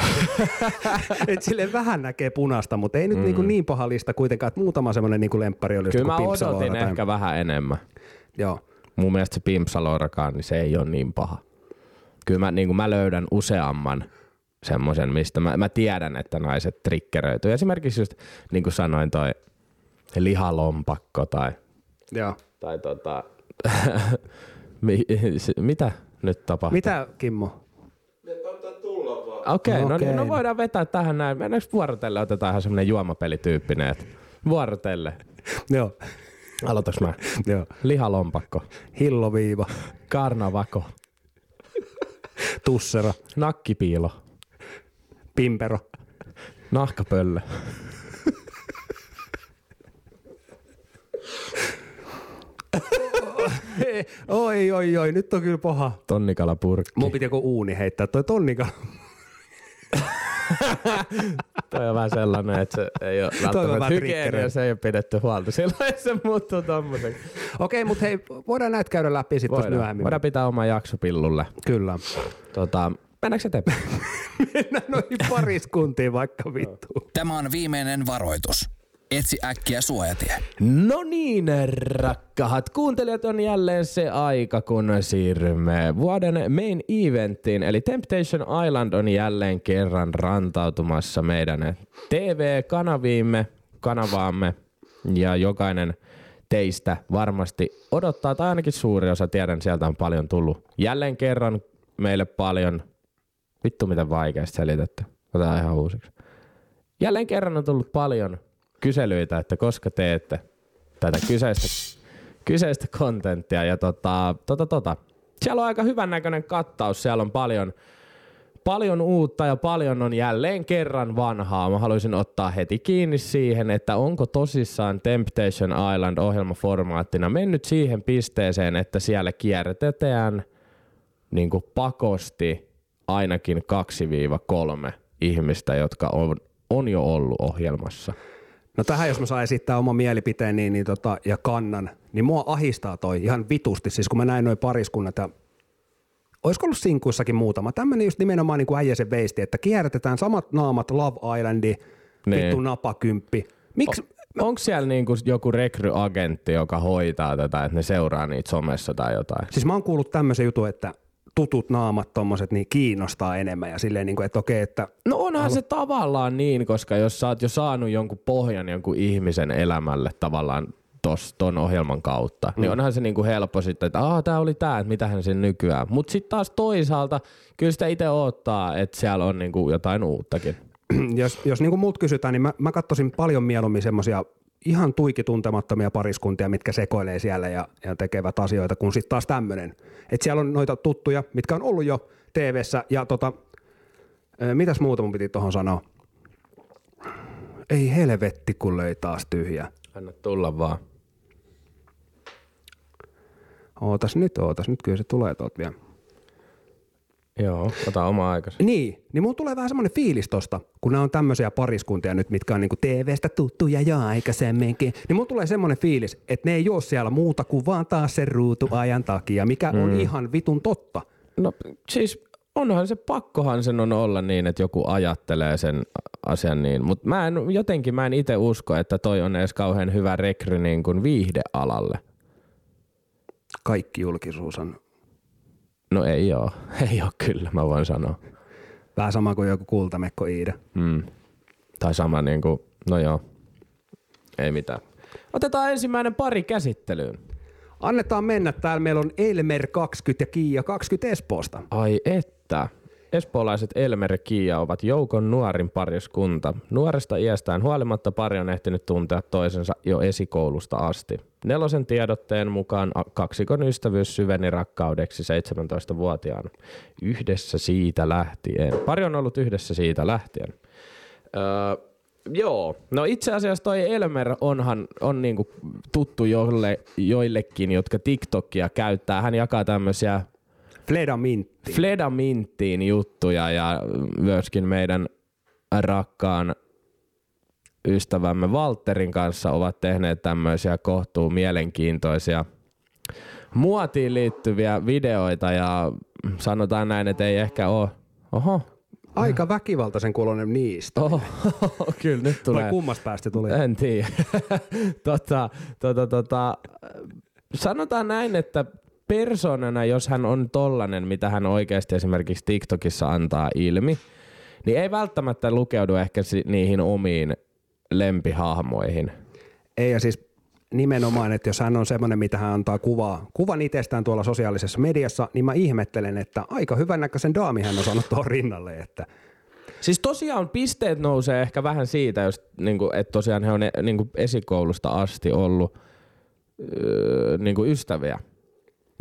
Et sille vähän näkee punasta, mutta ei nyt mm. niin, niin paha lista kuitenkaan, että muutama semmoinen niin lemppari oli Kyllä mä odotin tai- ehkä vähän enemmän. Joo. Mun mielestä se Pimpsalorakaan, niin se ei ole niin paha. Kyllä mä, niin mä löydän useamman semmoisen, mistä mä, mä tiedän, että naiset triggeröityy. Esimerkiksi just, niin kuin sanoin, toi lihalompakko tai, Joo. tai tota, mitä nyt tapahtuu? Mitä, Kimmo? Okei, okay, no, Okei. niin, no voidaan vetää tähän näin. Mennäänkö vuorotelle, otetaan ihan semmonen juomapelityyppinen, että vuorotelle. Joo. Aloitaks mä? Joo. Lihalompakko, Hilloviiva, karnavako, tussera, nakkipiilo, pimpero. nahkapöllö. oi, oi, oi, nyt on kyllä paha. Tonnikalapurkki. Mun piti joku uuni heittää, toi tonnikala. Toi on vähän sellainen, että se ei ole välttämättä hygienia, se ei ole pidetty huolta. Silloin se muuttuu tommoseksi. Okei, mutta hei, voidaan näitä käydä läpi sitten myöhemmin. voidaan pitää oma jaksopillulle. Kyllä. Tota, mennäänkö eteenpäin? Mennään noihin pariskuntiin vaikka vittu. Tämä on viimeinen varoitus. Etsi äkkiä suojatie. No niin, rakkahat kuuntelijat, on jälleen se aika, kun siirrymme vuoden main eventtiin. Eli Temptation Island on jälleen kerran rantautumassa meidän TV-kanaviimme, kanavaamme. Ja jokainen teistä varmasti odottaa, tai ainakin suuri osa, tiedän, sieltä on paljon tullut. Jälleen kerran meille paljon, vittu miten vaikeasti selitetty, otetaan ihan uusiksi. Jälleen kerran on tullut paljon kyselyitä, että koska teette tätä kyseistä, kyseistä kontenttia. Ja tota, tota, tota. Siellä on aika hyvän näköinen kattaus. Siellä on paljon, paljon uutta ja paljon on jälleen kerran vanhaa. Mä haluaisin ottaa heti kiinni siihen, että onko tosissaan Temptation Island ohjelmaformaattina mennyt siihen pisteeseen, että siellä kierrätetään niin kuin pakosti ainakin 2-3 ihmistä, jotka on, on jo ollut ohjelmassa. No tähän jos mä saan esittää oman mielipiteen niin, niin tota, ja kannan, niin mua ahistaa toi ihan vitusti. Siis kun mä näin noin pariskunnat ja olisiko ollut sinkuissakin muutama. Tämmöinen just nimenomaan niin kuin äijäsen veisti, että kierrätetään samat naamat Love Islandi, Niin. vittu napakymppi. Miksi? Onko siellä niinku joku rekryagentti, joka hoitaa tätä, että ne seuraa niitä somessa tai jotain? Siis mä oon kuullut tämmöisen jutun, että tutut naamat tommoset niin kiinnostaa enemmän ja silleen niin kuin, että okei, että No onhan se tavallaan niin, koska jos sä oot jo saanut jonkun pohjan jonkun ihmisen elämälle tavallaan tos, ton ohjelman kautta, mm. niin onhan se niinku helppo sitten, että aah, tää oli tää, että mitähän se nykyään. Mut sitten taas toisaalta, kyllä sitä itse odottaa, että siellä on niinku jotain uuttakin. jos, jos niin kuin multa kysytään, niin mä, mä katsoisin paljon mieluummin semmoisia ihan tuiki tuntemattomia pariskuntia, mitkä sekoilee siellä ja, ja tekevät asioita, kun sitten taas tämmöinen. Että siellä on noita tuttuja, mitkä on ollut jo tv ja tota, mitäs muuta mun piti tuohon sanoa? Ei helvetti, kun löi taas tyhjä. Anna tulla vaan. Ootas nyt, ootas nyt, kyllä se tulee tuolta vielä. Joo, ota oma aikas. Niin, niin mulla tulee vähän semmoinen fiilis tosta, kun nämä on tämmöisiä pariskuntia nyt, mitkä on niinku TV-stä tuttuja jo aikaisemminkin, niin mulla tulee semmoinen fiilis, että ne ei ole siellä muuta kuin vaan taas sen ruutuajan takia, mikä mm. on ihan vitun totta. No siis onhan se, pakkohan sen on olla niin, että joku ajattelee sen asian niin, mutta mä en, jotenkin mä en itse usko, että toi on edes kauhean hyvä rekry niin kuin viihdealalle. Kaikki julkisuus on No ei oo, ei oo kyllä, mä voin sanoa. vähän sama kuin joku kultamekko Iida. Mm. Tai sama niin kuin, no joo, ei mitään. Otetaan ensimmäinen pari käsittelyyn. Annetaan mennä. Täällä meillä on Elmer 20 ja Kiia 20 Espoosta. Ai että. Espoolaiset Elmer ja Kiia ovat joukon nuorin pariskunta. Nuoresta iästään huolimatta pari on ehtinyt tuntea toisensa jo esikoulusta asti. Nelosen tiedotteen mukaan kaksikon ystävyys syveni rakkaudeksi 17-vuotiaana. Yhdessä siitä lähtien. Pari on ollut yhdessä siitä lähtien. Öö, joo, no itse asiassa toi Elmer onhan on niinku tuttu joille, joillekin, jotka TikTokia käyttää. Hän jakaa tämmöisiä Fleda Mintti. Fledaminttiin juttuja ja myöskin meidän rakkaan ystävämme Walterin kanssa ovat tehneet tämmöisiä kohtuu mielenkiintoisia muotiin liittyviä videoita ja sanotaan näin, että ei ehkä ole, oho, Aika väkivaltaisen kuulonen niistä. oho, kyllä nyt Vai tulee. kummasta päästä tuli? En tiedä. tota, tota, tota, sanotaan näin, että persoonana, jos hän on tollanen, mitä hän oikeasti esimerkiksi TikTokissa antaa ilmi, niin ei välttämättä lukeudu ehkä niihin omiin lempihahmoihin. Ei ja siis nimenomaan, että jos hän on semmoinen, mitä hän antaa kuvaa, kuvan itsestään tuolla sosiaalisessa mediassa, niin mä ihmettelen, että aika hyvän näköisen daami hän on saanut tuohon rinnalle, että Siis tosiaan pisteet nousee ehkä vähän siitä, jos, niinku, että tosiaan he on e- niinku, esikoulusta asti ollut öö, niinku, ystäviä.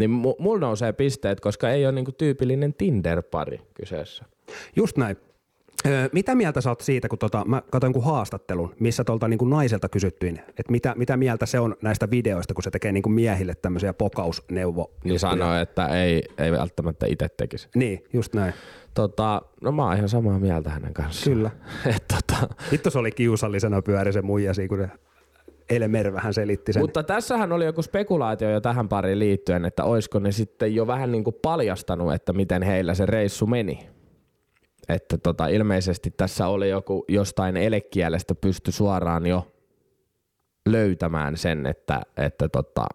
Niin mu- mulla nousee pisteet, koska ei ole niinku, tyypillinen Tinder-pari kyseessä. just näin. Öö, mitä mieltä sä oot siitä, kun tota, mä katsoin kun haastattelun, missä tuolta niin kuin naiselta kysyttiin, että mitä, mitä mieltä se on näistä videoista, kun se tekee niin kuin miehille tämmöisiä pokausneuvo. Niin sanoo, että ei, ei välttämättä itse tekisi. Niin, just näin. Tota, no mä oon ihan samaa mieltä hänen kanssaan. Kyllä. Et tota, Vittu se oli kiusallisena pyöri se muijasi, kun se Elmer vähän selitti sen. Mutta tässähän oli joku spekulaatio jo tähän pariin liittyen, että olisiko ne sitten jo vähän niin kuin paljastanut, että miten heillä se reissu meni. Että tota, ilmeisesti tässä oli joku jostain elekielestä pysty suoraan jo löytämään sen, että, että tota,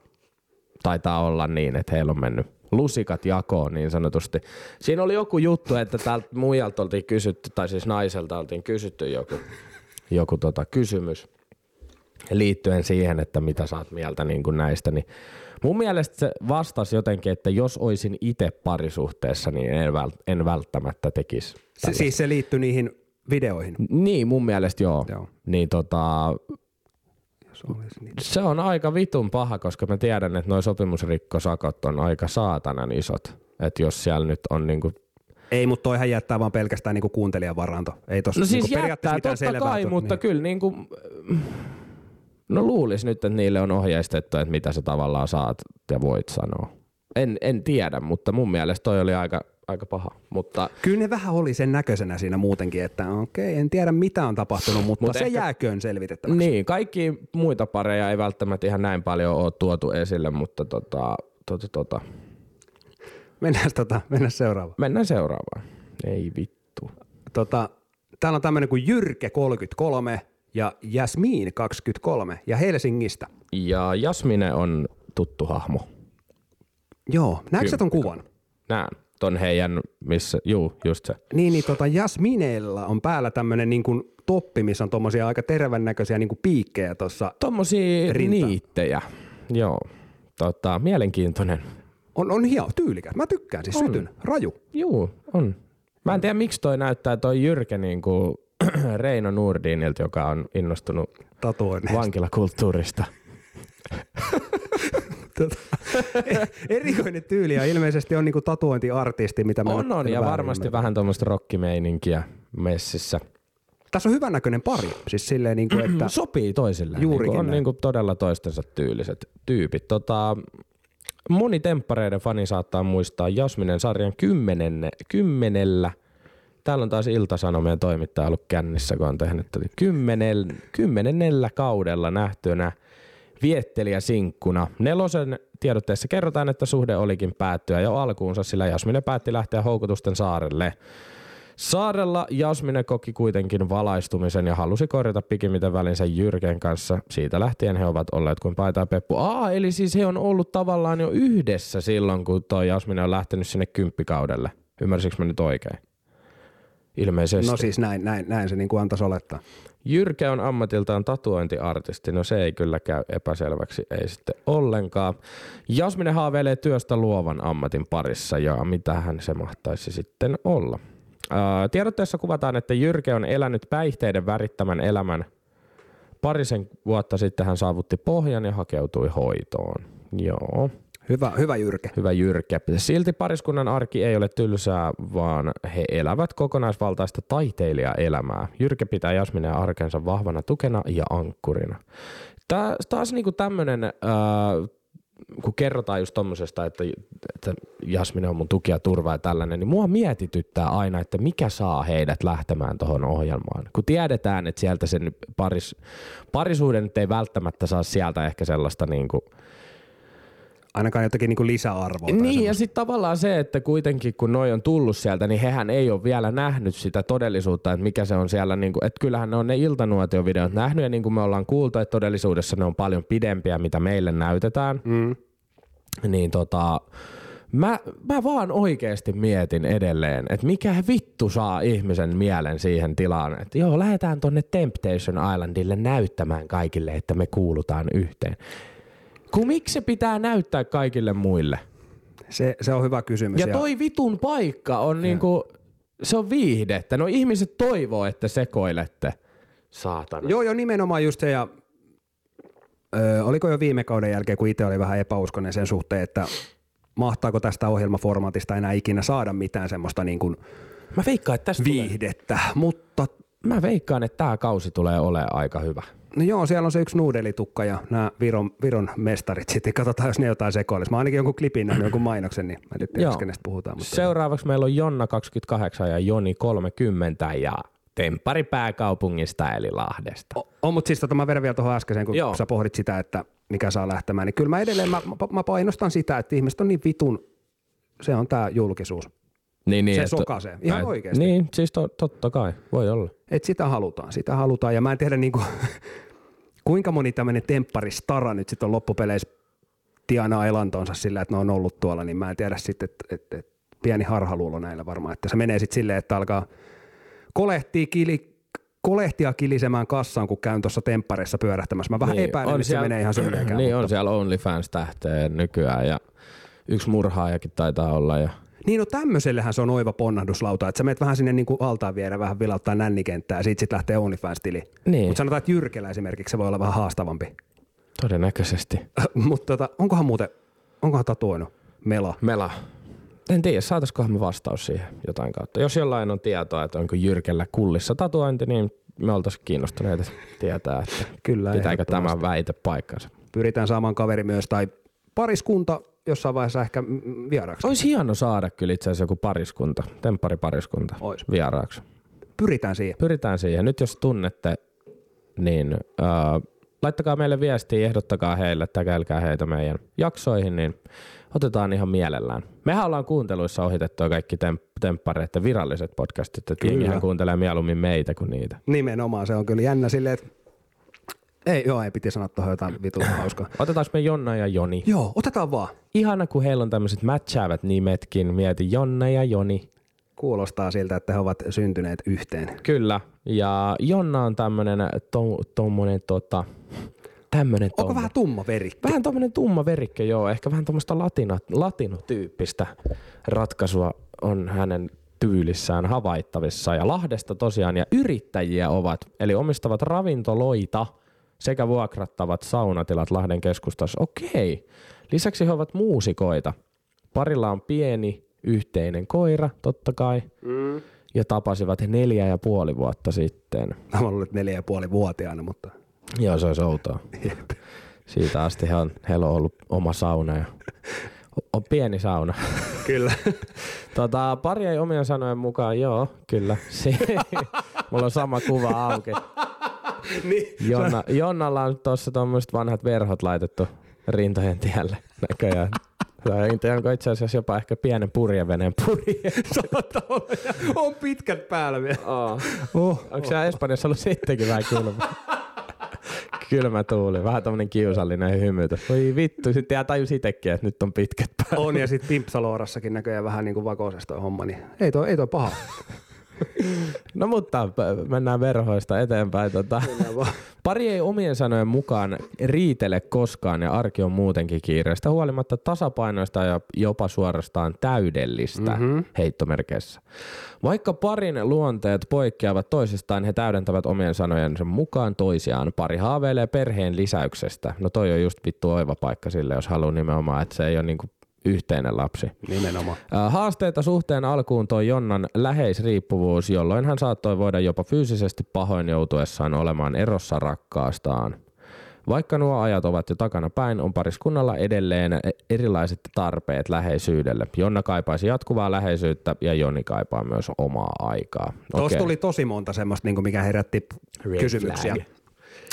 taitaa olla niin, että heillä on mennyt lusikat jakoon niin sanotusti. Siinä oli joku juttu, että täältä muijalta oltiin kysytty, tai siis naiselta oltiin kysytty joku, joku tota kysymys liittyen siihen, että mitä saat mieltä niin kuin näistä, niin mun mielestä se vastasi jotenkin, että jos olisin itse parisuhteessa, niin en, vält- en välttämättä tekisi. se, siis se liittyi niihin videoihin. Niin, mun mielestä joo. Joo. Niin tota, Jos olisi niin. se on aika vitun paha, koska mä tiedän, että noi sopimusrikkosakot on aika saatanan isot. Että jos siellä nyt on niinku Ei, mutta toihan jättää vaan pelkästään niinku kuuntelijan varanto. Ei tossa No siis niinku jättää, totta kai, mutta niin. kyllä niin kuin, no luulis nyt, että niille on ohjeistettu, että mitä sä tavallaan saat ja voit sanoa. En, en tiedä, mutta mun mielestä toi oli aika, aika paha. Mutta Kyllä ne vähän oli sen näköisenä siinä muutenkin, että okei, en tiedä mitä on tapahtunut, mutta Mut se ehkä- jääköön selvitettäväksi. niin, kaikki muita pareja ei välttämättä ihan näin paljon ole tuotu esille, mutta tota, tota, tota. Mennään, tota, mennään seuraavaan. mennään seuraavaan. Ei vittu. Tota, täällä on tämmöinen kuin Jyrke 33 ja Jasmin 23 ja Helsingistä. Ja Jasmine on tuttu hahmo. Joo, näetkö sä ton kuvan? Näen ton heidän, missä, juu, just se. Niin, niin tota Jasminella on päällä tämmöinen niin kuin toppi, missä on tommosia aika tervän näköisiä niin kuin piikkejä tuossa. Tommosia Rinta. niittejä. Joo. Tota, mielenkiintoinen. On, on hieno, tyylikäs. Mä tykkään siis, On. sytyn, raju. Juu, on. Mä en tiedä, miksi toi näyttää toi Jyrke niin kuin Reino Nurdinilta, joka on innostunut Tatuoinneista. vankilakulttuurista. Tota, erikoinen tyyli ja ilmeisesti on niinku tatuointiartisti, mitä mä On, on, ja varmasti ymmärrän. vähän tuommoista rockimeininkiä messissä. Tässä on hyvännäköinen pari, siis silleen niinku, että Sopii toisilleen. Juurikin niin on näin. niin kuin todella toistensa tyyliset tyypit. Tota, moni temppareiden fani saattaa muistaa Jasminen sarjan kymmenenne, kymmenellä. Täällä on taas Ilta-Sanomien toimittaja ollut kännissä, kun on tehnyt tätä kymmenel, kymmenennellä kaudella nähtynä viettelijä sinkkuna. Nelosen tiedotteessa kerrotaan, että suhde olikin päättyä jo alkuunsa, sillä Jasmine päätti lähteä houkutusten saarelle. Saarella Jasmine koki kuitenkin valaistumisen ja halusi korjata pikimmiten välinsä Jyrken kanssa. Siitä lähtien he ovat olleet kuin paita ja peppu. Aa, eli siis he on ollut tavallaan jo yhdessä silloin, kun toi Jasmine on lähtenyt sinne kymppikaudelle. Ymmärsikö mä nyt oikein? Ilmeisesti. no siis näin, näin, näin se niinku antaisi olettaa. Jyrke on ammatiltaan tatuointiartisti, no se ei kyllä käy epäselväksi, ei sitten ollenkaan. Jasmine haaveilee työstä luovan ammatin parissa ja mitähän se mahtaisi sitten olla. Ää, tiedotteessa kuvataan, että Jyrke on elänyt päihteiden värittämän elämän. Parisen vuotta sitten hän saavutti pohjan ja hakeutui hoitoon. Joo. Hyvä, hyvä Jyrke. Hyvä Jyrke. Silti pariskunnan arki ei ole tylsää, vaan he elävät kokonaisvaltaista taiteilijaelämää. Jyrke pitää Jasminen arkensa vahvana tukena ja ankkurina. Tää, taas niinku tämmönen, äh, kun kerrotaan just tommosesta, että, että Jasmine on mun tuki ja turva ja tällainen, niin mua mietityttää aina, että mikä saa heidät lähtemään tuohon ohjelmaan. Kun tiedetään, että sieltä sen paris, parisuuden ei välttämättä saa sieltä ehkä sellaista niinku, Ainakaan jotakin niinku lisäarvoa. tai niin, ja semmoista. sitten tavallaan se, että kuitenkin kun noi on tullut sieltä, niin hehän ei ole vielä nähnyt sitä todellisuutta, että mikä se on siellä, niin kuin, että kyllähän ne on ne iltanuotiovideot nähnyt, ja niin kuin me ollaan kuultu, että todellisuudessa ne on paljon pidempiä, mitä meille näytetään, Mm. niin tota, mä, mä vaan oikeasti mietin edelleen, että mikä vittu saa ihmisen mielen siihen tilaan, että joo, lähdetään tonne Temptation Islandille näyttämään kaikille, että me kuulutaan yhteen. Kun miksi se pitää näyttää kaikille muille? Se, se on hyvä kysymys. Ja toi vitun paikka on niinku, se on viihdettä. No ihmiset toivoo, että sekoilette. Saatana. Joo, joo, nimenomaan just se. Ja, ö, oliko jo viime kauden jälkeen, kun itse oli vähän epäuskonen sen suhteen, että mahtaako tästä ohjelmaformaatista enää ikinä saada mitään semmoista niin kuin Mä veikkaan, että tästä tulee, viihdettä, mutta mä veikkaan, että tämä kausi tulee olemaan aika hyvä. No joo, siellä on se yksi nuudelitukka ja nämä Viron, Viron mestarit sitten. Katsotaan, jos ne jotain sekoilisi. Mä ainakin jonkun klipin nähnyt, jonkun mainoksen, niin mä nyt tiedä, Joo. kenestä puhutaan. Mutta Seuraavaksi meillä on Jonna 28 ja Joni 30 ja Temppari pääkaupungista eli Lahdesta. on, on mutta siis tota, mä vedän vielä tuohon äskeiseen, kun Joo. sä pohdit sitä, että mikä saa lähtemään. Niin kyllä mä edelleen, mä, mä, painostan sitä, että ihmiset on niin vitun, se on tämä julkisuus. Niin, niin, Se sokaisee, ihan oikeesti. Niin, siis to, totta kai, voi olla. Että sitä halutaan, sitä halutaan. Ja mä en tiedä niinku, kuinka moni tämmöinen tempparistara nyt sitten on loppupeleissä tienaa elantonsa sillä, että ne on ollut tuolla, niin mä en tiedä sitten, että et, et, pieni harhaluulo näillä varmaan, että se menee sitten silleen, että alkaa kolehtia, kili, kolehtia kilisemään kassaan, kun käyn tuossa temppareissa pyörähtämässä. Mä vähän niin, epäilen, että se menee ihan sylleenkään. Niin, mutta- on siellä OnlyFans-tähteä nykyään ja yksi murhaajakin taitaa olla. Ja... Niin no tämmöisellähän se on oiva ponnahduslauta, että sä menet vähän sinne niin kuin altaan viedä vähän vilauttaa nännikenttää ja siitä sitten lähtee OnlyFans-tili. Niin. Mutta sanotaan, että Jyrkelä esimerkiksi se voi olla vähän haastavampi. Todennäköisesti. Mutta tota, onkohan muuten, onkohan tatuoinut Mela? Mela. En tiedä, saataisikohan me vastaus siihen jotain kautta. Jos jollain on tietoa, että onko Jyrkellä kullissa tatuointi, niin me oltaisiin kiinnostuneita tietää, että Kyllä, pitääkö tämä väite paikkansa. Pyritään saamaan kaveri myös tai pariskunta jossain vaiheessa ehkä vieraaksi. Olisi hieno saada kyllä itse asiassa joku pariskunta, tempparipariskunta Ois. vieraaksi. Pyritään siihen. Pyritään siihen. Nyt jos tunnette, niin äh, laittakaa meille viestiä, ehdottakaa heille, täkäilkää heitä meidän jaksoihin, niin otetaan ihan mielellään. Mehän ollaan kuunteluissa ohitettu kaikki temp- temppareiden viralliset podcastit, että jengihän kuuntelee mieluummin meitä kuin niitä. Nimenomaan, se on kyllä jännä silleen, että ei, joo, ei piti sanoa tuohon jotain vitun hauskaa. Otetaanko me Jonna ja Joni? Joo, otetaan vaan. Ihana, kun heillä on tämmöiset matchaavat nimetkin. Mieti Jonna ja Joni. Kuulostaa siltä, että he ovat syntyneet yhteen. Kyllä. Ja Jonna on tämmönen to, tommonen tota, tämmönen Onko tommo. vähän tumma veri? Vähän tommonen tumma verikke, joo. Ehkä vähän tommoista latina, latinotyyppistä ratkaisua on hänen tyylissään havaittavissa. Ja Lahdesta tosiaan, ja yrittäjiä ovat, eli omistavat ravintoloita sekä vuokrattavat saunatilat Lahden keskustassa. Okei. Lisäksi he ovat muusikoita. Parilla on pieni yhteinen koira, totta kai. Mm. Ja tapasivat neljä ja puoli vuotta sitten. Mä oon ollut neljä ja puoli vuotiaana, mutta Joo, se olisi outoa. Siitä asti he on, heillä on ollut oma sauna ja on pieni sauna. kyllä. Tota, pari ei omien sanojen mukaan, joo, kyllä. Mulla on sama kuva auki. niin. Jonna, Jonnalla on tuossa tuommoiset vanhat verhot laitettu rintojen tielle näköjään. Tai onko itse asiassa jopa ehkä pienen purjeveneen purje. Saattaa olla. ja On pitkät päällä vielä. Oh. Oh. Onko siellä Espanjassa ollut sittenkin vähän kylmä? Kylmä tuuli, vähän tämmönen kiusallinen hymytys. Voi vittu, sitten jää tajus itekin, että nyt on pitkät päivät. On ja sitten Pimpsaloorassakin näköjään vähän niin kuin vakoisesta toi homma, niin ei toi, ei toi paha. No mutta p- mennään verhoista eteenpäin. Tota. Pari ei omien sanojen mukaan riitele koskaan ja arki on muutenkin kiireistä huolimatta tasapainoista ja jopa suorastaan täydellistä mm-hmm. heittomerkeissä. Vaikka parin luonteet poikkeavat toisistaan, he täydentävät omien sanojensa mukaan toisiaan. Pari haaveilee perheen lisäyksestä. No toi on just vittu oiva paikka sille, jos haluaa nimenomaan, että se ei ole niinku yhteinen lapsi. Nimenomaan. Haasteita suhteen alkuun toi Jonnan läheisriippuvuus, jolloin hän saattoi voida jopa fyysisesti pahoin joutuessaan olemaan erossa rakkaastaan. Vaikka nuo ajat ovat jo takana päin, on pariskunnalla edelleen erilaiset tarpeet läheisyydelle. Jonna kaipaisi jatkuvaa läheisyyttä ja Joni kaipaa myös omaa aikaa. Tuossa Okei. tuli tosi monta semmoista, niin kuin mikä herätti Red kysymyksiä. flag.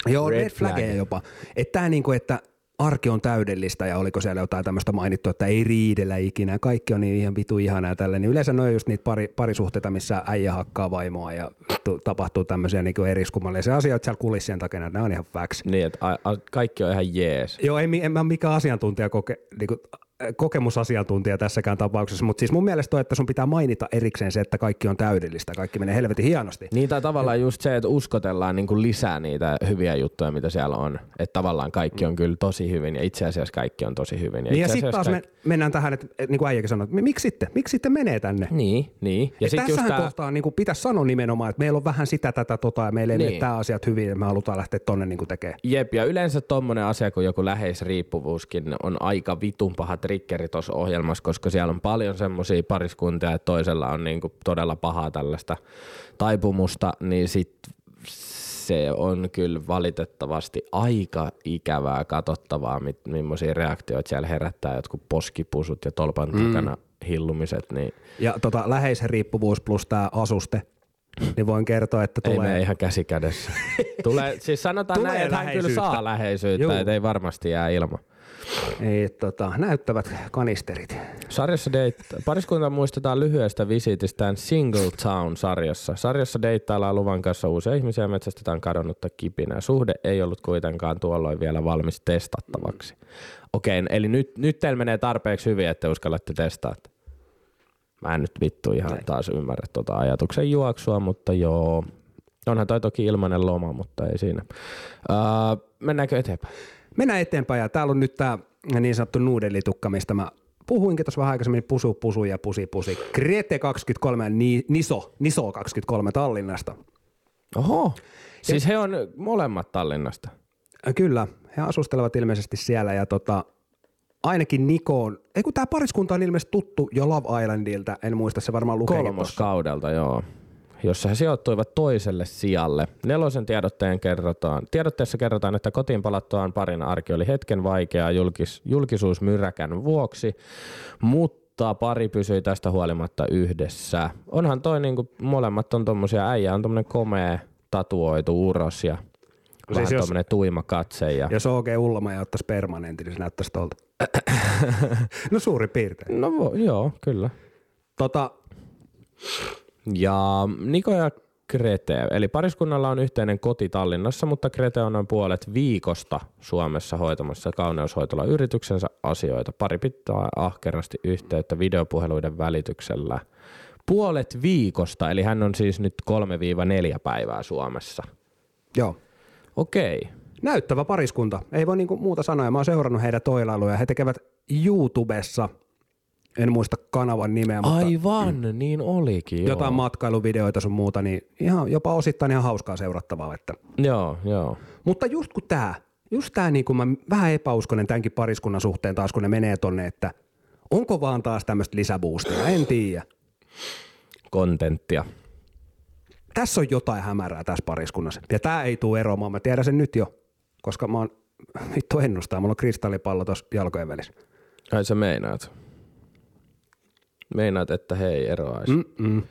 Joo, Red red, flaggeja flag. jopa. Että tämä niin kuin, että arki on täydellistä ja oliko siellä jotain tämmöistä mainittu, että ei riidellä ikinä, kaikki on niin ihan vitu ihanaa ja tällä, niin yleensä ne on just niitä pari, parisuhteita, missä äijä hakkaa vaimoa ja tu, tapahtuu tämmöisiä niin eriskummallisia asioita siellä kulissien takana, ne on ihan facts. Niin, että a- a- kaikki on ihan jees. Joo, en, mi- en mä mikään asiantuntija, koke, niin kuin, kokemusasiantuntija tässäkään tapauksessa, mutta siis mun mielestä on, että sun pitää mainita erikseen se, että kaikki on täydellistä, kaikki menee helvetin hienosti. Niin tai tavallaan just se, että uskotellaan niin kuin lisää niitä hyviä juttuja, mitä siellä on. Että tavallaan kaikki on kyllä tosi hyvin ja itse asiassa kaikki on tosi hyvin. Niin ja sitten taas me kaikki- mennään tähän, että niin kuin äijäkin sanoi, että miksi sitten? Miksi sitten menee tänne? Niin, niin. Ja Ja sitten just tää, kohtaa niin kuin pitäisi sanoa nimenomaan, että meillä on vähän sitä, tätä, tota, ja meillä ei Niin. tämä asiat hyvin, ja me halutaan lähteä tonne niin kuin tekemään. Jep, ja yleensä tommonen asia kuin joku läheisriippuvuuskin on aika vitun pahat triggeri tuossa ohjelmassa, koska siellä on paljon semmoisia pariskuntia, että toisella on niinku todella pahaa tällaista taipumusta, niin sit se on kyllä valitettavasti aika ikävää katsottavaa, mit, millaisia reaktioita siellä herättää, jotkut poskipusut ja tolpan mm. takana hillumiset, niin Ja tota, läheisriippuvuus plus tämä asuste, niin voin kertoa, että ei tulee... mene ihan käsi kädessä. Tulee, siis sanotaan Tulee näin, että hän kyllä saa läheisyyttä, että ei varmasti jää ilman. Ei, tota, näyttävät kanisterit. Sarjassa date, pariskunta muistetaan lyhyestä visiitistään Single Town-sarjassa. Sarjassa deittaillaan luvan kanssa uusia ihmisiä ja metsästetään kadonnutta kipinää. Suhde ei ollut kuitenkaan tuolloin vielä valmis testattavaksi. Okei, eli nyt, nyt teillä menee tarpeeksi hyvin, että uskallatte testaa. Mä en nyt vittu ihan taas ymmärrä tuota ajatuksen juoksua, mutta joo. Onhan toi toki ilmainen loma, mutta ei siinä. Uh, mennäänkö eteenpäin? Mennään eteenpäin ja täällä on nyt tämä niin sanottu nuudelitukka, mistä mä puhuinkin tuossa vähän aikaisemmin, pusu, pusu ja pusi, pusi. Krete 23 ja Ni- Niso, Niso 23 Tallinnasta. Oho. Siis he on molemmat Tallinnasta. Äh, Kyllä, he asustelevat ilmeisesti siellä ja tota, ainakin Niko on, ei kun tämä pariskunta on ilmeisesti tuttu jo Love Islandilta, en muista se varmaan tuossa. Kolmoskaudelta, joo. Jossa he sijoittuivat toiselle sijalle. Nelosen tiedotteen kerrotaan. Tiedotteessa kerrotaan, että kotiin palattuaan parin arki oli hetken vaikeaa julkis, julkisuusmyräkän vuoksi, mutta pari pysyi tästä huolimatta yhdessä. Onhan toi niinku, molemmat on tommosia, äijä on tommonen komea, tatuoitu uros ja Siis vähän jos- tuima katse. Ja... Jos OG Ullama ja ottaisi permanentin, niin se näyttäisi tuolta. no suurin piirtein. No joo, kyllä. Tota, Ja Niko ja Krete, eli pariskunnalla on yhteinen koti Tallinnassa, mutta Krete on noin puolet viikosta Suomessa hoitamassa kauneushoitola yrityksensä asioita. Pari pitää ahkerasti yhteyttä videopuheluiden välityksellä. Puolet viikosta, eli hän on siis nyt 3-4 päivää Suomessa. joo. Okei. Näyttävä pariskunta. Ei voi niinku muuta sanoa. Mä oon seurannut heidän toilailuja. He tekevät YouTubessa, en muista kanavan nimeä, mutta Aivan, niin olikin. Joo. jotain matkailuvideoita sun muuta, niin ihan, jopa osittain ihan hauskaa seurattavaa. Että. Joo, joo. Mutta just kun tää, just tää niin kuin mä vähän epäuskonen tämänkin pariskunnan suhteen taas, kun ne menee tonne, että onko vaan taas tämmöistä lisäboostia, en tiedä. Kontenttia. Tässä on jotain hämärää tässä pariskunnassa. Ja tää ei tule eroamaan, mä tiedän sen nyt jo, koska mä oon vittu ennustaa, mulla on kristallipallo tuossa jalkojen välissä. Ai sä meinaat. Meinaat, että he ei eroaisi. Mm-mm.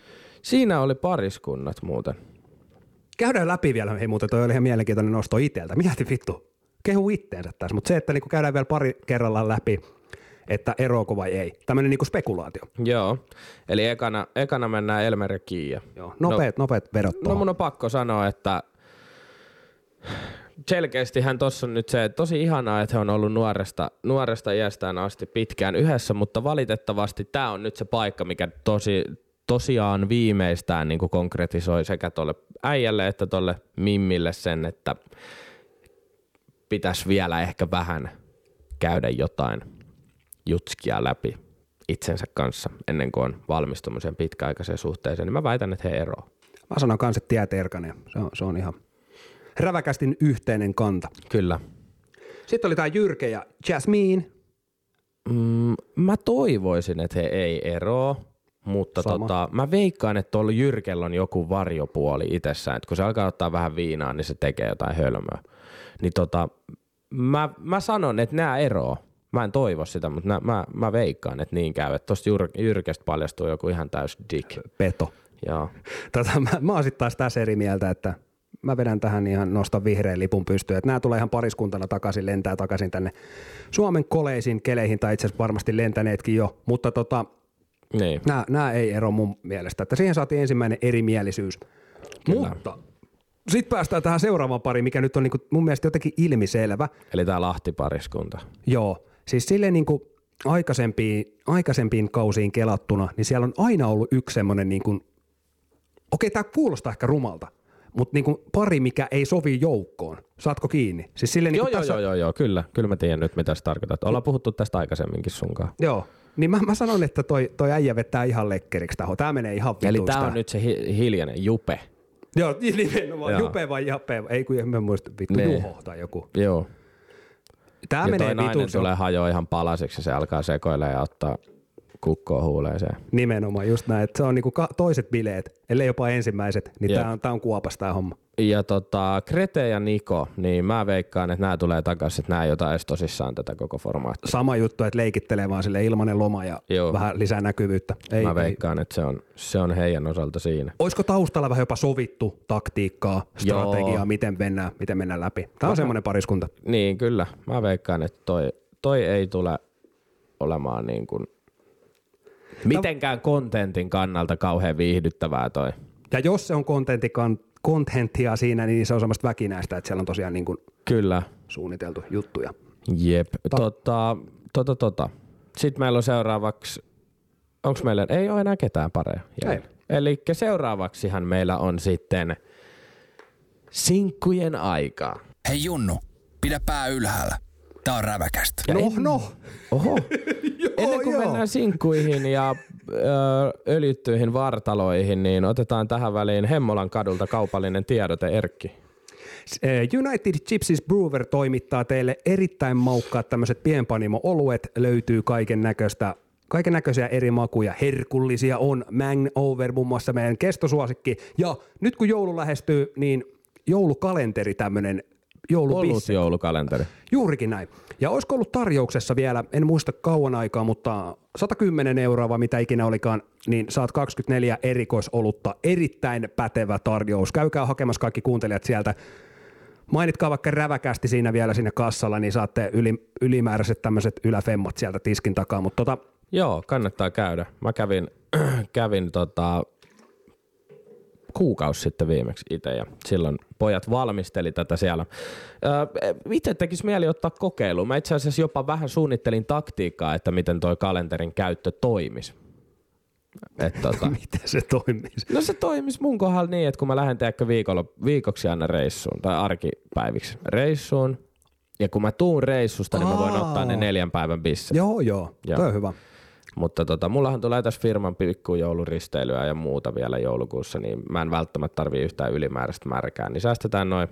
Siinä oli pariskunnat muuten. Käydään läpi vielä, hei muuten toi oli ihan mielenkiintoinen nosto itseltä. Mieti vittu, kehu itteensä tässä, mutta se, että niinku käydään vielä pari kerrallaan läpi, että eroako vai ei. Tämmöinen niinku spekulaatio. Joo. Eli ekana, ekana mennään Elmer ja Kiia. Joo, nopeat, no, nopeat vedot No mun on pakko sanoa, että selkeästi hän tossa on nyt se, että tosi ihanaa, että he on ollut nuoresta, nuoresta iästään asti pitkään yhdessä, mutta valitettavasti tämä on nyt se paikka, mikä tosi, tosiaan viimeistään niin konkretisoi sekä tuolle äijälle että tuolle Mimmille sen, että pitäisi vielä ehkä vähän käydä jotain jutskia läpi itsensä kanssa ennen kuin on valmis tuommoiseen pitkäaikaiseen suhteeseen, niin mä väitän, että he eroavat. Mä sanon kans, että tiet erkanee. Se on, se on ihan räväkästin yhteinen kanta. Kyllä. Sitten oli tää Jyrke ja Jasmine. Mm, mä toivoisin, että he ei eroa, mutta Sama. tota, mä veikkaan, että tuolla Jyrkellä on joku varjopuoli itsessään, että kun se alkaa ottaa vähän viinaa, niin se tekee jotain hölmöä. Niin tota, mä, mä sanon, että nämä eroa. Mä en toivo sitä, mutta nää, mä, mä veikkaan, että niin käy. Että tosta Jyr, Jyrkestä paljastuu joku ihan täys dick. Peto. Joo. Tota, mä, mä oon sitten taas tässä eri mieltä, että mä vedän tähän ihan nostan vihreän lipun pystyyn. Että nämä tulee ihan pariskuntana takaisin, lentää takaisin tänne Suomen koleisiin keleihin, tai itse asiassa varmasti lentäneetkin jo. Mutta tota, Niin. nämä, nämä ei ero mun mielestä. Että siihen saatiin ensimmäinen erimielisyys. Kyllä. Mutta sitten päästään tähän seuraavaan pariin, mikä nyt on niinku mun mielestä jotenkin ilmiselvä. Eli tää Lahti-pariskunta. Joo, siis silleen niin kuin aikaisempiin, aikaisempiin kausiin kelattuna, niin siellä on aina ollut yksi semmoinen niin kuin, okei tämä kuulostaa ehkä rumalta, mutta niin pari, mikä ei sovi joukkoon. Saatko kiinni? Siis niin Joo, joo, tässä, joo, joo, joo, kyllä. Kyllä mä tiedän nyt, mitä se tarkoittaa. Ollaan puhuttu tästä aikaisemminkin sunkaan. Joo, niin mä, mä sanon, että toi, toi äijä vetää ihan lekkeriksi taho. Tämä menee ihan Eli vituiksi tää on nyt se hi- hiljainen jupe. Joo, nimenomaan. Joo. Jupe vai Jape? Ei kun en mä muista, vittu Nee. Juho tai joku. Joo. Tää ja menee toi nainen vituksi. tulee hajoa ihan palasiksi ja se alkaa sekoilemaan ja ottaa kukkoa huuleeseen. Nimenomaan just näin, että se on niinku ka- toiset bileet, ellei jopa ensimmäiset, niin tää on, tää on kuopas tää homma. Ja tota, Krete ja Niko, niin mä veikkaan, että nämä tulee takaisin, että nämä ei ota edes tosissaan tätä koko formaattia. Sama juttu, että leikittelee vaan sille ilmanen loma ja Joo. vähän lisää näkyvyyttä. Ei, Mä ei. veikkaan, että se on, se on heidän osalta siinä. Olisiko taustalla vähän jopa sovittu taktiikkaa, strategiaa, Joo. miten mennään, miten mennään läpi? Tämä on semmoinen pariskunta. Niin, kyllä. Mä veikkaan, että toi, toi ei tule olemaan niin kuin mitenkään kontentin kannalta kauhean viihdyttävää toi. Ja jos se on kontenttia siinä, niin se on semmoista väkinäistä, että siellä on tosiaan niin kuin Kyllä. suunniteltu juttuja. Jep. Tota, tota, tota. Sitten meillä on seuraavaksi, onko meillä, ei ole enää ketään pareja. Ei. Eli seuraavaksihan meillä on sitten sinkkujen aikaa. Hei Junnu, pidä pää ylhäällä. Tää on räväkästä. Ja No, en- no. Oho. Joo, Ennen kuin joo. mennään sinkkuihin ja ö, öljyttyihin vartaloihin, niin otetaan tähän väliin Hemmolan kadulta kaupallinen tiedote Erkki. United Gypsies Brewer toimittaa teille erittäin maukkaat tämmöiset pienpanimo-oluet. Löytyy kaiken näköistä Kaiken näköisiä eri makuja, herkullisia on, Mang Over muun muassa meidän kestosuosikki. Ja nyt kun joulu lähestyy, niin joulukalenteri tämmöinen Ollut joulubisse. joulukalenteri. Juurikin näin. Ja olisiko ollut tarjouksessa vielä, en muista kauan aikaa, mutta 110 euroa vai mitä ikinä olikaan, niin saat 24 erikoisolutta. Erittäin pätevä tarjous. Käykää hakemassa kaikki kuuntelijat sieltä. Mainitkaa vaikka räväkästi siinä vielä siinä kassalla, niin saatte yli, ylimääräiset tämmöiset yläfemmat sieltä tiskin takaa. Mutta tota, Joo, kannattaa käydä. Mä kävin, kävin tota, kuukausi sitten viimeksi itse ja silloin pojat valmisteli tätä siellä. Öö, itse tekisi mieli ottaa kokeilu. Mä itse asiassa jopa vähän suunnittelin taktiikkaa, että miten toi kalenterin käyttö toimisi. Et tota, miten se toimisi? No se toimisi mun kohdalla niin, että kun mä lähden teekö viikolla, viikoksi aina reissuun tai arkipäiviksi reissuun, ja kun mä tuun reissusta, niin mä voin Aa. ottaa ne neljän päivän bisset. Joo, joo. Joo. Toi on hyvä. Mutta tota, mullahan tulee tässä firman pikkujouluristeilyä ja muuta vielä joulukuussa, niin mä en välttämättä tarvii yhtään ylimääräistä märkää, niin säästetään noin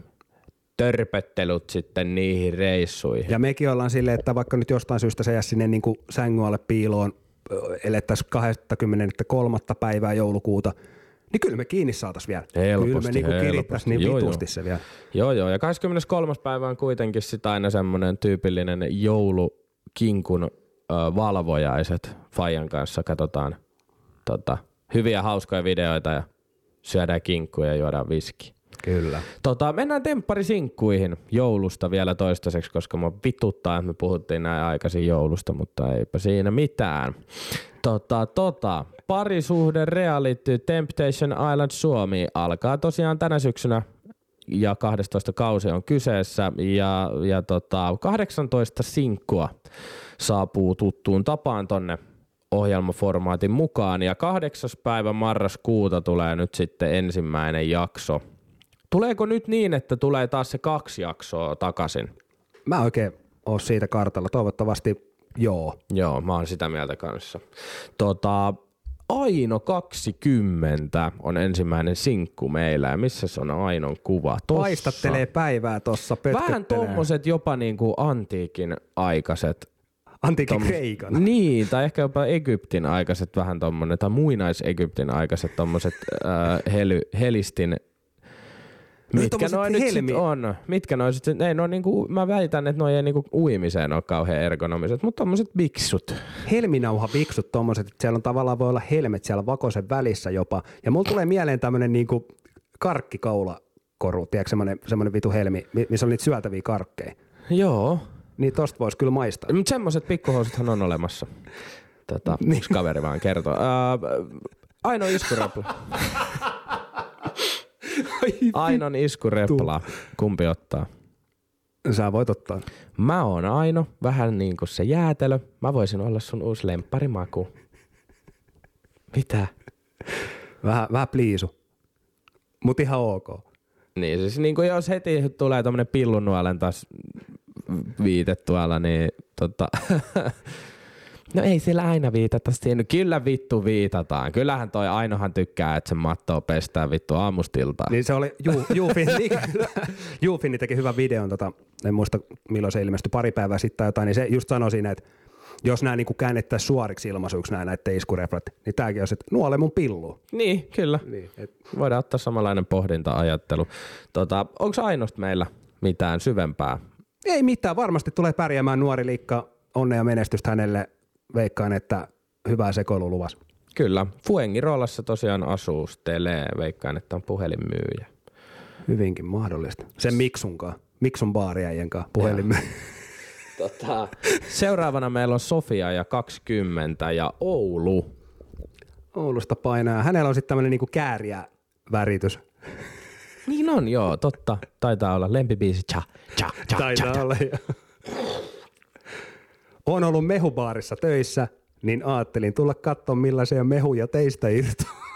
törpöttelut sitten niihin reissuihin. Ja mekin ollaan silleen, että vaikka nyt jostain syystä se jää sinne niin kuin sängyn alle piiloon, elettäisiin 23. päivää joulukuuta, niin kyllä me kiinni saataisiin vielä. Helposti, kyllä me niin helposti. kirittäisiin niin Joo, vitusti joo. se vielä. Joo, joo. Ja 23. päivä on kuitenkin sitä aina semmoinen tyypillinen joulukinkun valvojaiset. Fajan kanssa katsotaan tota, hyviä hauskoja videoita ja syödään kinkkuja ja juodaan viski. Kyllä. Tota, mennään tempparisinkkuihin joulusta vielä toistaiseksi, koska mä vituttaa, että me puhuttiin näin aikaisin joulusta, mutta eipä siinä mitään. Tota, tota, parisuhde reality Temptation Island Suomi alkaa tosiaan tänä syksynä ja 12 kausi on kyseessä ja, ja tota, 18 sinkkua saapuu tuttuun tapaan tonne ohjelmaformaatin mukaan ja 8. päivä marraskuuta tulee nyt sitten ensimmäinen jakso. Tuleeko nyt niin, että tulee taas se kaksi jaksoa takaisin? Mä oikein oon siitä kartalla. Toivottavasti joo. Joo, mä oon sitä mieltä kanssa. Tota, Aino 20 on ensimmäinen sinkku meillä. Ja missä se on Ainon kuva? Tossa. Paistattelee päivää tossa, Vähän tommoset jopa niinku antiikin aikaiset. Antiikin Kreikan. Niin, tai ehkä jopa Egyptin aikaiset vähän tommonen, tai muinais-Egyptin aikaiset tommoset äh, hely, helistin Mitkä tommoset noin nyt sit helmi- on? Mitkä noin sit, ei no niinku, mä väitän, että noin ei niinku uimiseen ole kauhean ergonomiset, mutta tommoset biksut. Helminauha viksut tommoset, että siellä on tavallaan voi olla helmet siellä vakosen välissä jopa. Ja mulla tulee mieleen tämmönen niinku karkkikaulakoru, tiedätkö semmonen, semmonen vitu helmi, mi- missä on niitä syötäviä karkkeja. Joo, Niin tosta vois kyllä maistaa. mutta semmoset pikkuhousuthan on olemassa. Tota, Niin. yksi kaveri vaan kertoo. Uh, Aino iskurepla. Ainon iskurepla. Kumpi ottaa? Sä voit ottaa. Mä oon Aino, vähän niin kuin se jäätelö. Mä voisin olla sun uusi lempparimaku. Mitä? Vähän, vähän pliisu. Mut ihan ok. Niin siis niin kuin jos heti tulee tommonen pillunuolen taas viite tuolla, niin tota, No ei siellä aina viitata siihen. Kyllä vittu viitataan. Kyllähän toi Ainohan tykkää, että se mattoa pestää vittu aamustiltaan. Niin se oli, Ju, Jufin, Jufini teki hyvän videon, tota, en muista milloin se ilmestyi, pari päivää sitten tai jotain, niin se just sanoi siinä, että jos nämä niinku käännettäisiin suoriksi ilmaisuiksi nämä näiden iskurefrat, niin tämäkin olisi, että nuole mun pillu. Niin, kyllä. Niin, et, Voidaan ottaa samanlainen pohdinta-ajattelu. Tota, Onko Ainosta meillä mitään syvempää? Ei mitään, varmasti tulee pärjäämään nuori liikka, onnea ja menestystä hänelle, veikkaan, että hyvää sekoilu luvassa. Kyllä. Fuengiroolassa tosiaan asustelee. Veikkaan, että on puhelinmyyjä. Hyvinkin mahdollista. Sen Miksunkaan, Miksun baariäijän kanssa puhelimme. Tota, seuraavana meillä on Sofia ja 20 ja Oulu. Oulusta painaa. Hänellä on sitten tämmöinen niinku kääriä väritys. Niin on, joo, totta. Taitaa olla lempibiisi. Cha, cha, cha, cha, Taitaa cha. olla. jo. on ollut mehubaarissa töissä, niin ajattelin tulla katsoa millaisia mehuja teistä irtoaa.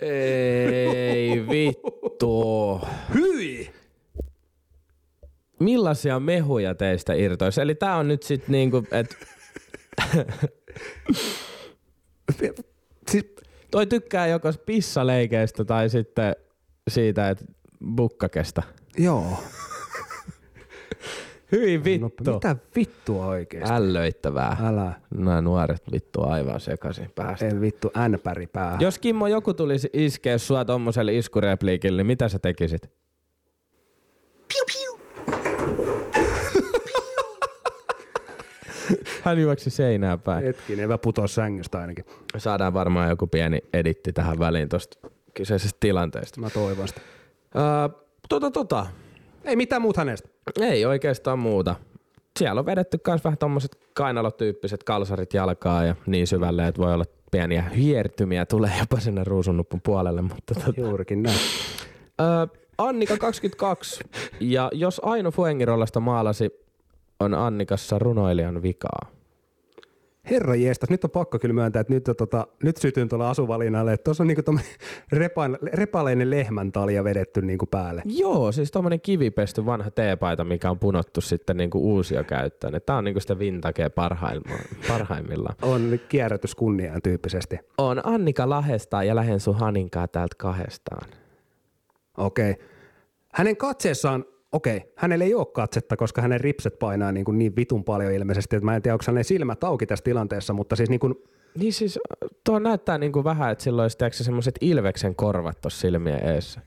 Ei vittu. Hyi! Millaisia mehuja teistä irtoisi? Eli tää on nyt sit niinku, että Siis, toi tykkää joko pissaleikeistä tai sitten siitä, että bukkakesta. joo. Hyvin No, vittu. mitä vittua oikeesti? Ällöittävää. Älä. Nämä nuoret vittu aivan sekaisin päästä. En vittu äänpäri päähän. Jos Kimmo joku tulisi iskeä sua tommoselle iskurepliikille, niin mitä sä tekisit? Hän juoksi seinään päin. Hetkinen, mä putoa sängystä ainakin. Saadaan varmaan joku pieni editti tähän väliin tosta kyseisestä tilanteesta. Mä toivon sitä. Öö, tota tota. Ei mitään muuta hänestä. Ei oikeastaan muuta. Siellä on vedetty myös vähän tommoset kainalotyyppiset kalsarit jalkaa ja niin syvälle, että voi olla pieniä hiertymiä tulee jopa sinne ruusunnuppun puolelle, mutta tota, Juurikin näin. Öö, Annika 22. Ja jos Aino Fuengirollasta maalasi, on Annikassa runoilijan vikaa. Herra jestas, nyt on pakko kyllä myöntää, että nyt, on tota, nyt sytyn tuolla asuvalinnalle, että tuossa on niinku repa, repaleinen lehmäntalja vedetty niinku päälle. Joo, siis tommonen kivipesty vanha teepaita, mikä on punottu sitten niinku uusia käyttöön. Tää on niinku sitä vintakea parhaimma- parhaimmillaan. On kierrätys kunniaan tyyppisesti. On Annika Lahesta ja lähen sun Haninkaa täältä kahdestaan. Okei. Okay. Hänen katseessaan, okei, hänellä ei ole katsetta, koska hänen ripset painaa niin, kuin niin vitun paljon ilmeisesti, että mä en tiedä, onko hänen silmät auki tässä tilanteessa, mutta siis niin kuin, Niin siis tuo näyttää niinku vähän, että sillä olisi semmoset ilveksen korvat tuossa silmien eessä.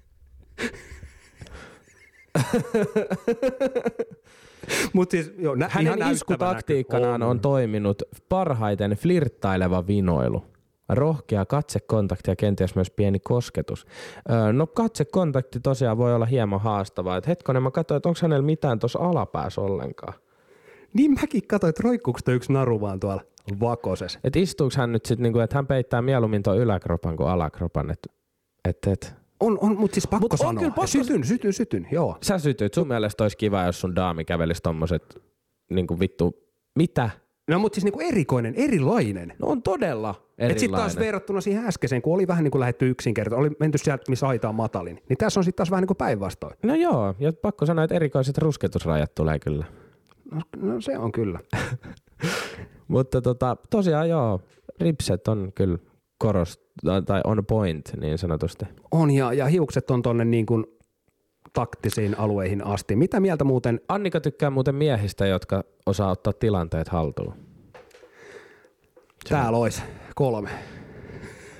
mutta siis joo, nä, Hänen iskutaktiikkanaan kyllä on toiminut parhaiten flirttaileva vinoilu. Rohkea katsekontakti ja kenties myös pieni kosketus. Öö, no katsekontakti tosiaan voi olla hieman haastavaa. Et hetkonen mä katsoin, että onko hänellä mitään tuossa alapäässä ollenkaan. Niin mäkin katsoin, että roikkuuko yksi naru vaan tuolla vakoses. Et istuuko hän nyt sitten, niinku, että hän peittää mieluummin tuon yläkropan kuin alakropan. Et, et, et. On, on mutta siis pakko Mut on sanoa. kyllä pakko- Sytyn, sytyn, sytyn, joo. Sä sytyt, sun mielestä olisi kiva, jos sun daami kävelisi tommoset niinku vittu, mitä? No mutta siis niinku erikoinen, erilainen. No on todella Et erilainen. sitten taas verrattuna siihen äskeiseen, kun oli vähän niin kuin lähdetty yksinkertaisesti, oli menty sieltä, missä aita on matalin, niin tässä on sitten taas vähän niin kuin päinvastoin. No joo, ja pakko sanoa, että erikoiset rusketusrajat tulee kyllä. No, no se on kyllä. Mutta tota, tosiaan joo, ripset on kyllä korost, tai on point niin sanotusti. On ja, ja hiukset on tonne niin kuin taktisiin alueihin asti. Mitä mieltä muuten, Annika tykkää muuten miehistä, jotka osaa ottaa tilanteet haltuun. täällä olisi kolme.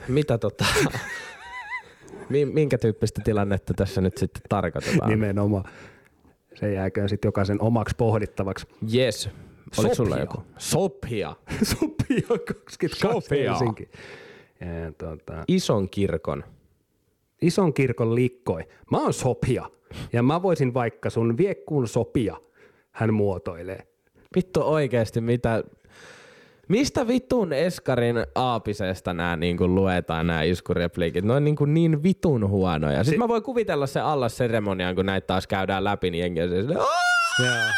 Mitä tota, mi- minkä tyyppistä tilannetta tässä nyt sitten tarkoitetaan? Nimenomaan. Se jääköön sitten jokaisen omaksi pohdittavaksi. Yes. Oliko sulla Sopia. joku? Sopia. Sopia 22 Sopia. Helsinki. Ja, tota, Ison kirkon. Ison kirkon likkoi. Mä oon Sopia. Ja mä voisin vaikka sun viekkuun sopia, hän muotoilee. Vittu oikeesti mitä... Mistä vitun Eskarin aapisesta nämä niinku luetaan nämä iskurepliikit? Ne on niinku niin vitun huonoja. Sitten mä voin kuvitella se alla seremoniaan, kun näitä taas käydään läpi, niin jengi on se silleen, "Aa,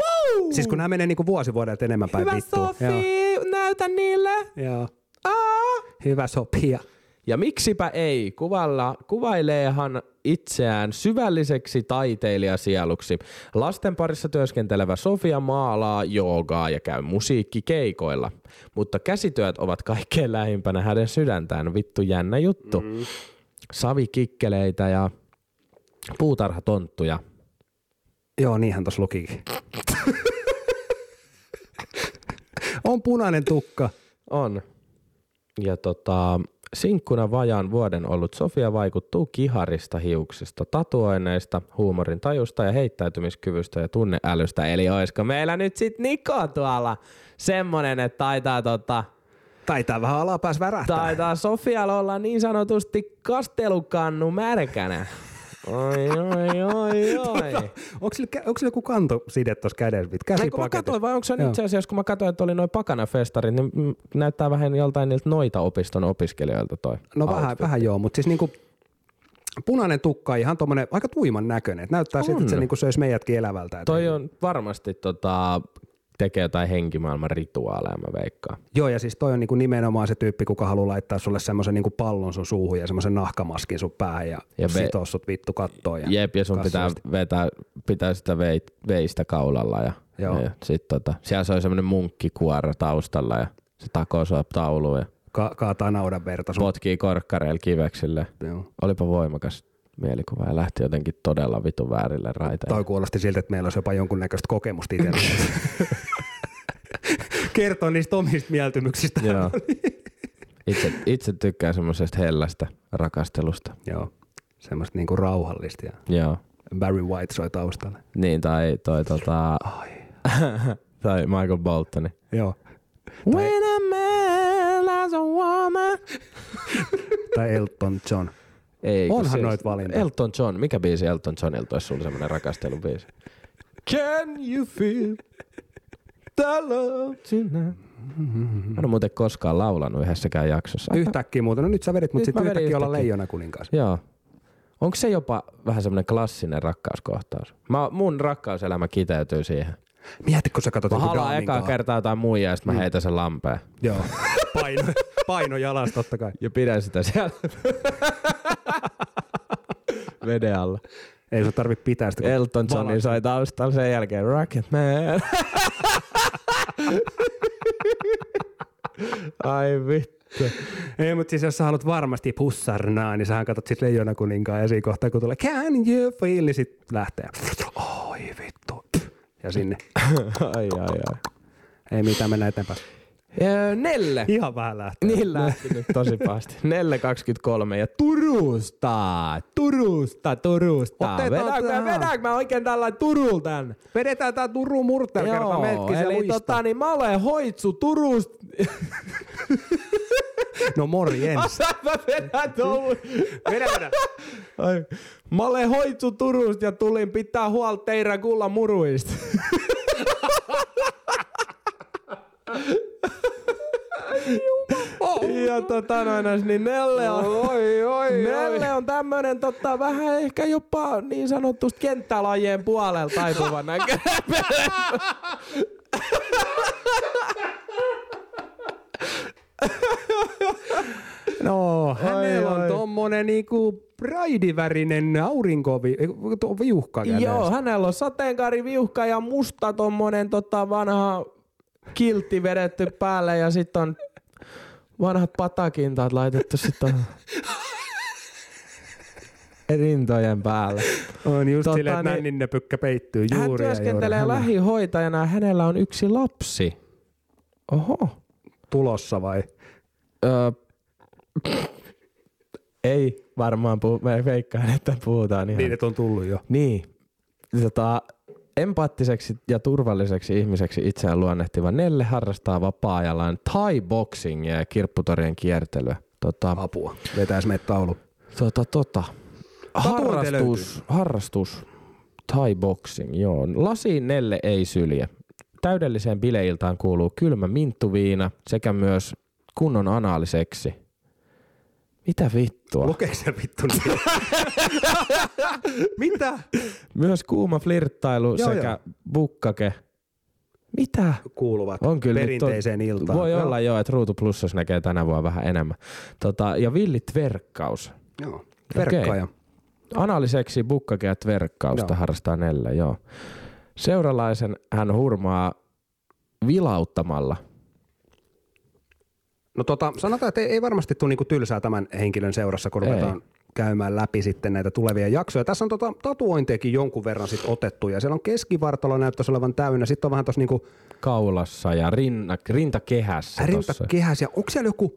woo! Siis kun nämä menee niinku vuosi vuodelta enemmän päin Hyvä vittuun. Sofi, näytä niille. Joo. Hyvä Sopia. Ja miksipä ei, kuvalla, kuvaileehan itseään syvälliseksi taiteilijasieluksi. Lasten parissa työskentelevä Sofia maalaa joogaa ja käy musiikkikeikoilla. Mutta käsityöt ovat kaikkein lähimpänä hänen sydäntään. Vittu jännä juttu. Mm. Savikikkeleitä ja puutarhatonttuja. Joo, niinhän tuossa lukikin. on punainen tukka. On. Ja tota, sinkkuna vajaan vuoden ollut Sofia vaikuttuu kiharista hiuksista, tatuoineista, huumorin tajusta ja heittäytymiskyvystä ja tunneälystä. Eli oisko meillä nyt sit Niko tuolla semmonen, että taitaa tota, Taitaa vähän alapääs värähtää. taitaa Sofialla olla niin sanotusti kastelukannu märkänä. Oi, oi, oi, oi. Onko sillä, onko sillä joku kantoside tuossa kädessä? Ei, kun mä katsoin, vai onko se itse asiassa, kun mä katsoin, että oli noin pakanafestarit, niin näyttää vähän joltain niiltä noita opiston opiskelijoilta toi. No vähän, outfit. vähän joo, mutta siis niinku punainen tukka ihan tommonen aika tuiman näköinen. Näyttää siltä, että se niinku söisi meidätkin elävältä. Toi on varmasti tota, tekee jotain henkimaailman rituaaleja, mä veikkaan. Joo, ja siis toi on niinku nimenomaan se tyyppi, kuka haluaa laittaa sulle semmoisen niinku pallon sun suuhun ja semmoisen nahkamaskin sun päähän ja, Ja ve- sitoo sut vittu kattoon. Ja Jep, ja sun pitää vetää, pitää sitä vei, veistä kaulalla ja, Joo. ja sit tota, siellä se on semmoinen munkkikuora taustalla ja se takoo sua tauluun ja Ka- kaataa naudan verta sun. potkii korkkareilla kiveksille. Joo. Olipa voimakas mielikuva ja lähti jotenkin todella vitun väärille raiteille. Toi kuulosti siltä, että meillä olisi jopa jonkunnäköistä kokemusta itsellä. Kertoo niistä omista mieltymyksistä. Joo. Itse, itse tykkään semmoisesta hellästä rakastelusta. Joo. Semmoista niinku rauhallista ja Joo. Barry White soi taustalle. Niin, tai toi tota... tai Michael Boltoni. Joo. When a man loves a woman. Tai Elton John. Ei, Onhan noit valintoja. Elton John. Mikä biisi Elton Johnilta olisi sulla semmoinen rakastelubiisi? Can you feel the love tonight? Mä en ole muuten koskaan laulanut yhdessäkään jaksossa. Yhtäkkiä muuten. No nyt sä vedit, mutta sitten vedin yhtäkkiä olla yhtäkkiä. leijona kuninkaas. Joo. Onko se jopa vähän semmoinen klassinen rakkauskohtaus? Mä, mun rakkauselämä kiteytyy siihen. Mieti, kun sä katsot Mä daamin ekaa kertaa jotain muijaa ja sit mä Mm. heitän sen lampeen. Joo. Paino, paino jalasta totta kai. Ja pidän sitä siellä veden alla. Ei sun tarvi pitää sitä. Elton Johnin valaat- soi taustalla sen jälkeen Rocket Man. Ai vittu. Ei, mutta siis jos sä haluat varmasti pussarnaa, niin sähän katsot sit leijona kuninkaan ja siinä kohtaa kun tulee Can you feel, niin sit lähtee. Oi vittu. Ja sinne. ai ai ai. Ei mitään, mennä eteenpäin. Ja Nelle. Ihan vähän lähtee. Niin lähti nyt tosi pahasti. Nelle 23 ja Turusta, Turusta, Turusta. Vedäänkö, mä, vedäänkö mä oikein tällainen Turul tän? Vedetään tää Turun murtel kerta metkin eli tota, niin mä olen hoitsu Turusta. No morjens. mä vedän tuon. vedä, vedä. Ai. Mä olen hoitsu Turusta ja tulin pitää huolta teidän kulla muruista. Ja tota noin, niin Nelle on, Oi, oi, Nelle on tämmönen tota, vähän ehkä jopa niin sanotusti kenttälajien puolella taipuvan näköinen. No, hänellä on tommonen niinku praidivärinen aurinkovi, kun tuo viuhka kädessä. Joo, hänellä on sateenkaariviuhka ja musta tommonen tota vanha kiltti vedetty päälle ja sitten on vanhat patakintaat laitettu sitten rintojen päälle. On just Tota, silleen, että niin- nännin nepykkä peittyy Hän juuri juuri. työskentelee Hän on lähihoitajana ja hänellä on yksi lapsi. Oho. tulossa vai? Öö, ei varmaan puhu, mä veikkaan, että puhutaan ihan. Niin, että on tullut jo. Niin. Tota, empaattiseksi ja turvalliseksi ihmiseksi itseään luonnehtiva Nelle harrastaa vapaa-ajallaan thai-boxingia ja kirpputorien kiertelyä. Tota, Apua. Vetäis meitä taulu. tota, tota. Harrastus, harrastus, thai-boxing, joo. Lasiin Nelle ei sylje. Täydelliseen bileiltaan kuuluu kylmä minttuviina sekä myös kunnon anaaliseksi. Mitä vittua? Lukeeko se vittu niin? Mitä? Myös kuuma flirttailu Joo, sekä joo. bukkake. Mitä? Kuuluvat On kyllä perinteiseen iltaan. Voi Joo. olla joo, että Ruutu Plussassa näkee tänä vuonna vähän enemmän. Tota, ja villit verkkaus. Joo. Verkkaaja. Analiseksi bukkakeat verkkausta Joo. harrastaa Nelle, joo. Seuralaisen hän hurmaa vilauttamalla. No tota, sanotaan, että ei, ei varmasti tule niinku tylsää tämän henkilön seurassa, kun Ei. ruvetaan käymään läpi sitten näitä tulevia jaksoja. Tässä on tota, tatuointejakin jonkun verran sit otettu ja siellä on keskivartalo näyttäisi olevan täynnä. Sitten on vähän tuossa niinku kaulassa ja rinna, rintakehässä. rinta tossa. kehäs ja onko siellä joku,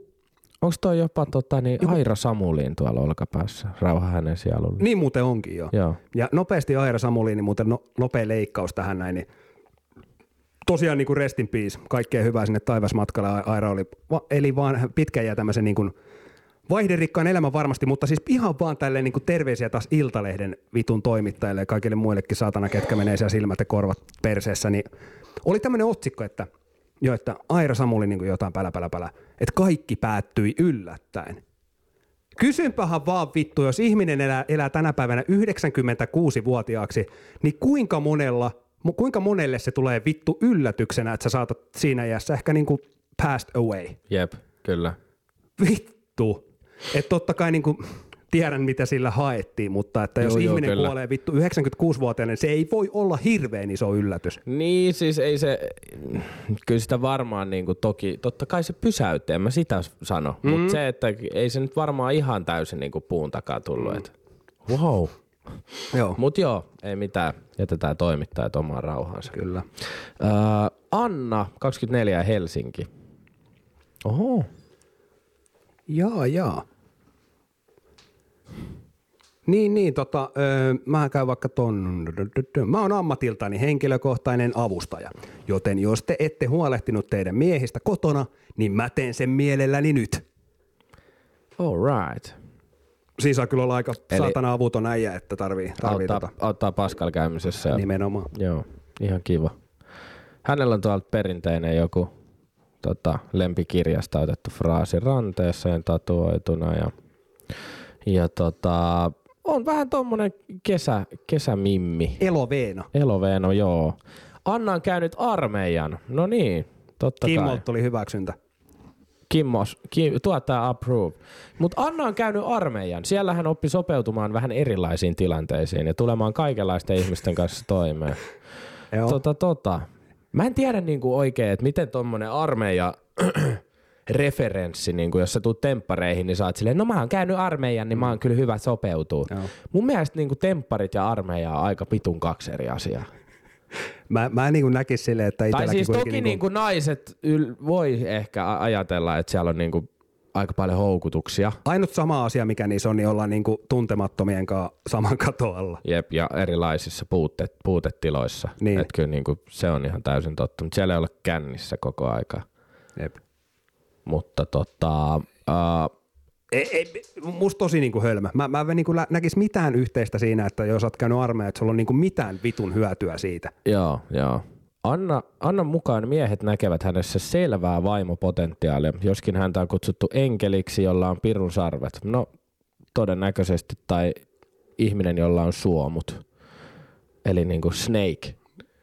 Onko toi jopa tota, niin Aira Samuliin tuolla olkapäässä? Rauha hänen sielulle. niin muuten onkin jo. Joo. Ja nopeasti Aira Samuliini, muuten no, nopea leikkaus tähän näin, niin tosiaan niin kuin rest in peace. Kaikkea hyvää sinne taivasmatkalle. Aira oli, eli vaan pitkän ja tämmöisen niin kuin vaihderikkaan elämän varmasti, mutta siis ihan vaan tälleen niin kuin terveisiä taas Iltalehden vitun toimittajille ja kaikille muillekin saatana, ketkä menee siellä silmät ja korvat perseessä, niin oli tämmöinen otsikko, että jo, että Aira Samuli niin kuin jotain pälä, pälä, pälä, että kaikki päättyi yllättäen. Kysynpähän vaan vittu, jos ihminen elää, elää tänä päivänä 96-vuotiaaksi, niin kuinka monella, kuinka monelle se tulee vittu yllätyksenä, että sä saatat siinä iässä ehkä niinku passed away. Jep, kyllä. Vittu. Että totta kai niinku, tiedän mitä sillä haettiin, mutta että jos Joo, joo, ihminen kyllä. kuolee vittu 96-vuotiaana, niin se ei voi olla hirveän iso yllätys. Niin, siis ei se, kyllä sitä varmaan niin kuin toki, totta kai se pysäytti, en mä sitä sano, mm. mutta se, että ei se nyt varmaan ihan täysin niin kuin puun takaa tullut, mm. että wow. Joo. Mut joo, ei mitään, jätetään toimittajat omaan rauhaansa. Kyllä. Öö, Anna, 24 Helsinki. Oho. Jaa, jaa. Niin, niin, tota, öö, mä käyn vaikka ton, mä oon ammatiltani henkilökohtainen avustaja, joten jos te ette huolehtinut teidän miehistä kotona, niin mä teen sen mielelläni nyt. All right. Siis saa kyllä olla aika Eli- saatana avuton äijä, että tarvii, tarvii Auttaa, tota, auttaa Pascal käymisessä. Ja, nimenomaan. Joo, ihan kiva. Hänellä on tuolta perinteinen joku tota, lempikirjasta otettu fraasi ranteeseen tatuoituna ja, ja tota, on vähän tommonen kesä, kesämimmi. Eloveena. Eloveeno, joo. Anna on käynyt armeijan. No niin, totta kai. Kimmolta tuli hyväksyntä. Kimmos, Kim, tuottaja approve. Mutta Anna on käynyt armeijan. Siellä hän oppi sopeutumaan vähän erilaisiin tilanteisiin ja tulemaan kaikenlaisten ihmisten kanssa toimeen. Joo. Tota, tota. Mä en tiedä niinku oikein, että miten tommonen armeija referenssi, niinku, jos sä tuut temppareihin, niin sä oot silleen, no mä oon käynyt armeijan, niin mä oon kyllä hyvä sopeutuu. Joo. Mun mielestä niinku tempparit ja armeija on aika pitun kaksi eri asiaa. Mä, mä niin näkisin silleen, että Tai siis toki niinku naiset yl- voi ehkä ajatella, että siellä on niinku aika paljon houkutuksia. Ainut sama asia, mikä niissä on, niin ollaan niinku tuntemattomien kanssa saman katon alla. Jep, ja erilaisissa puute, puutetiloissa. Niin. Että kyllä niinku, se on ihan täysin totta. Mutta siellä ei ole kännissä koko aika. Jep. Mutta tota, uh, Ei, ei, musta tosi niinku hölmö. Mä, mä en niinku lä- näkis mitään yhteistä siinä, että jos oot käynyt armeija, että sulla on niinku mitään vitun hyötyä siitä. joo, joo. Anna, Annan mukaan miehet näkevät hänessä selvää vaimopotentiaalia, joskin häntä on kutsuttu enkeliksi, jolla on pirun sarvet. No, todennäköisesti, tai ihminen, jolla on suomut. Eli niinku snake.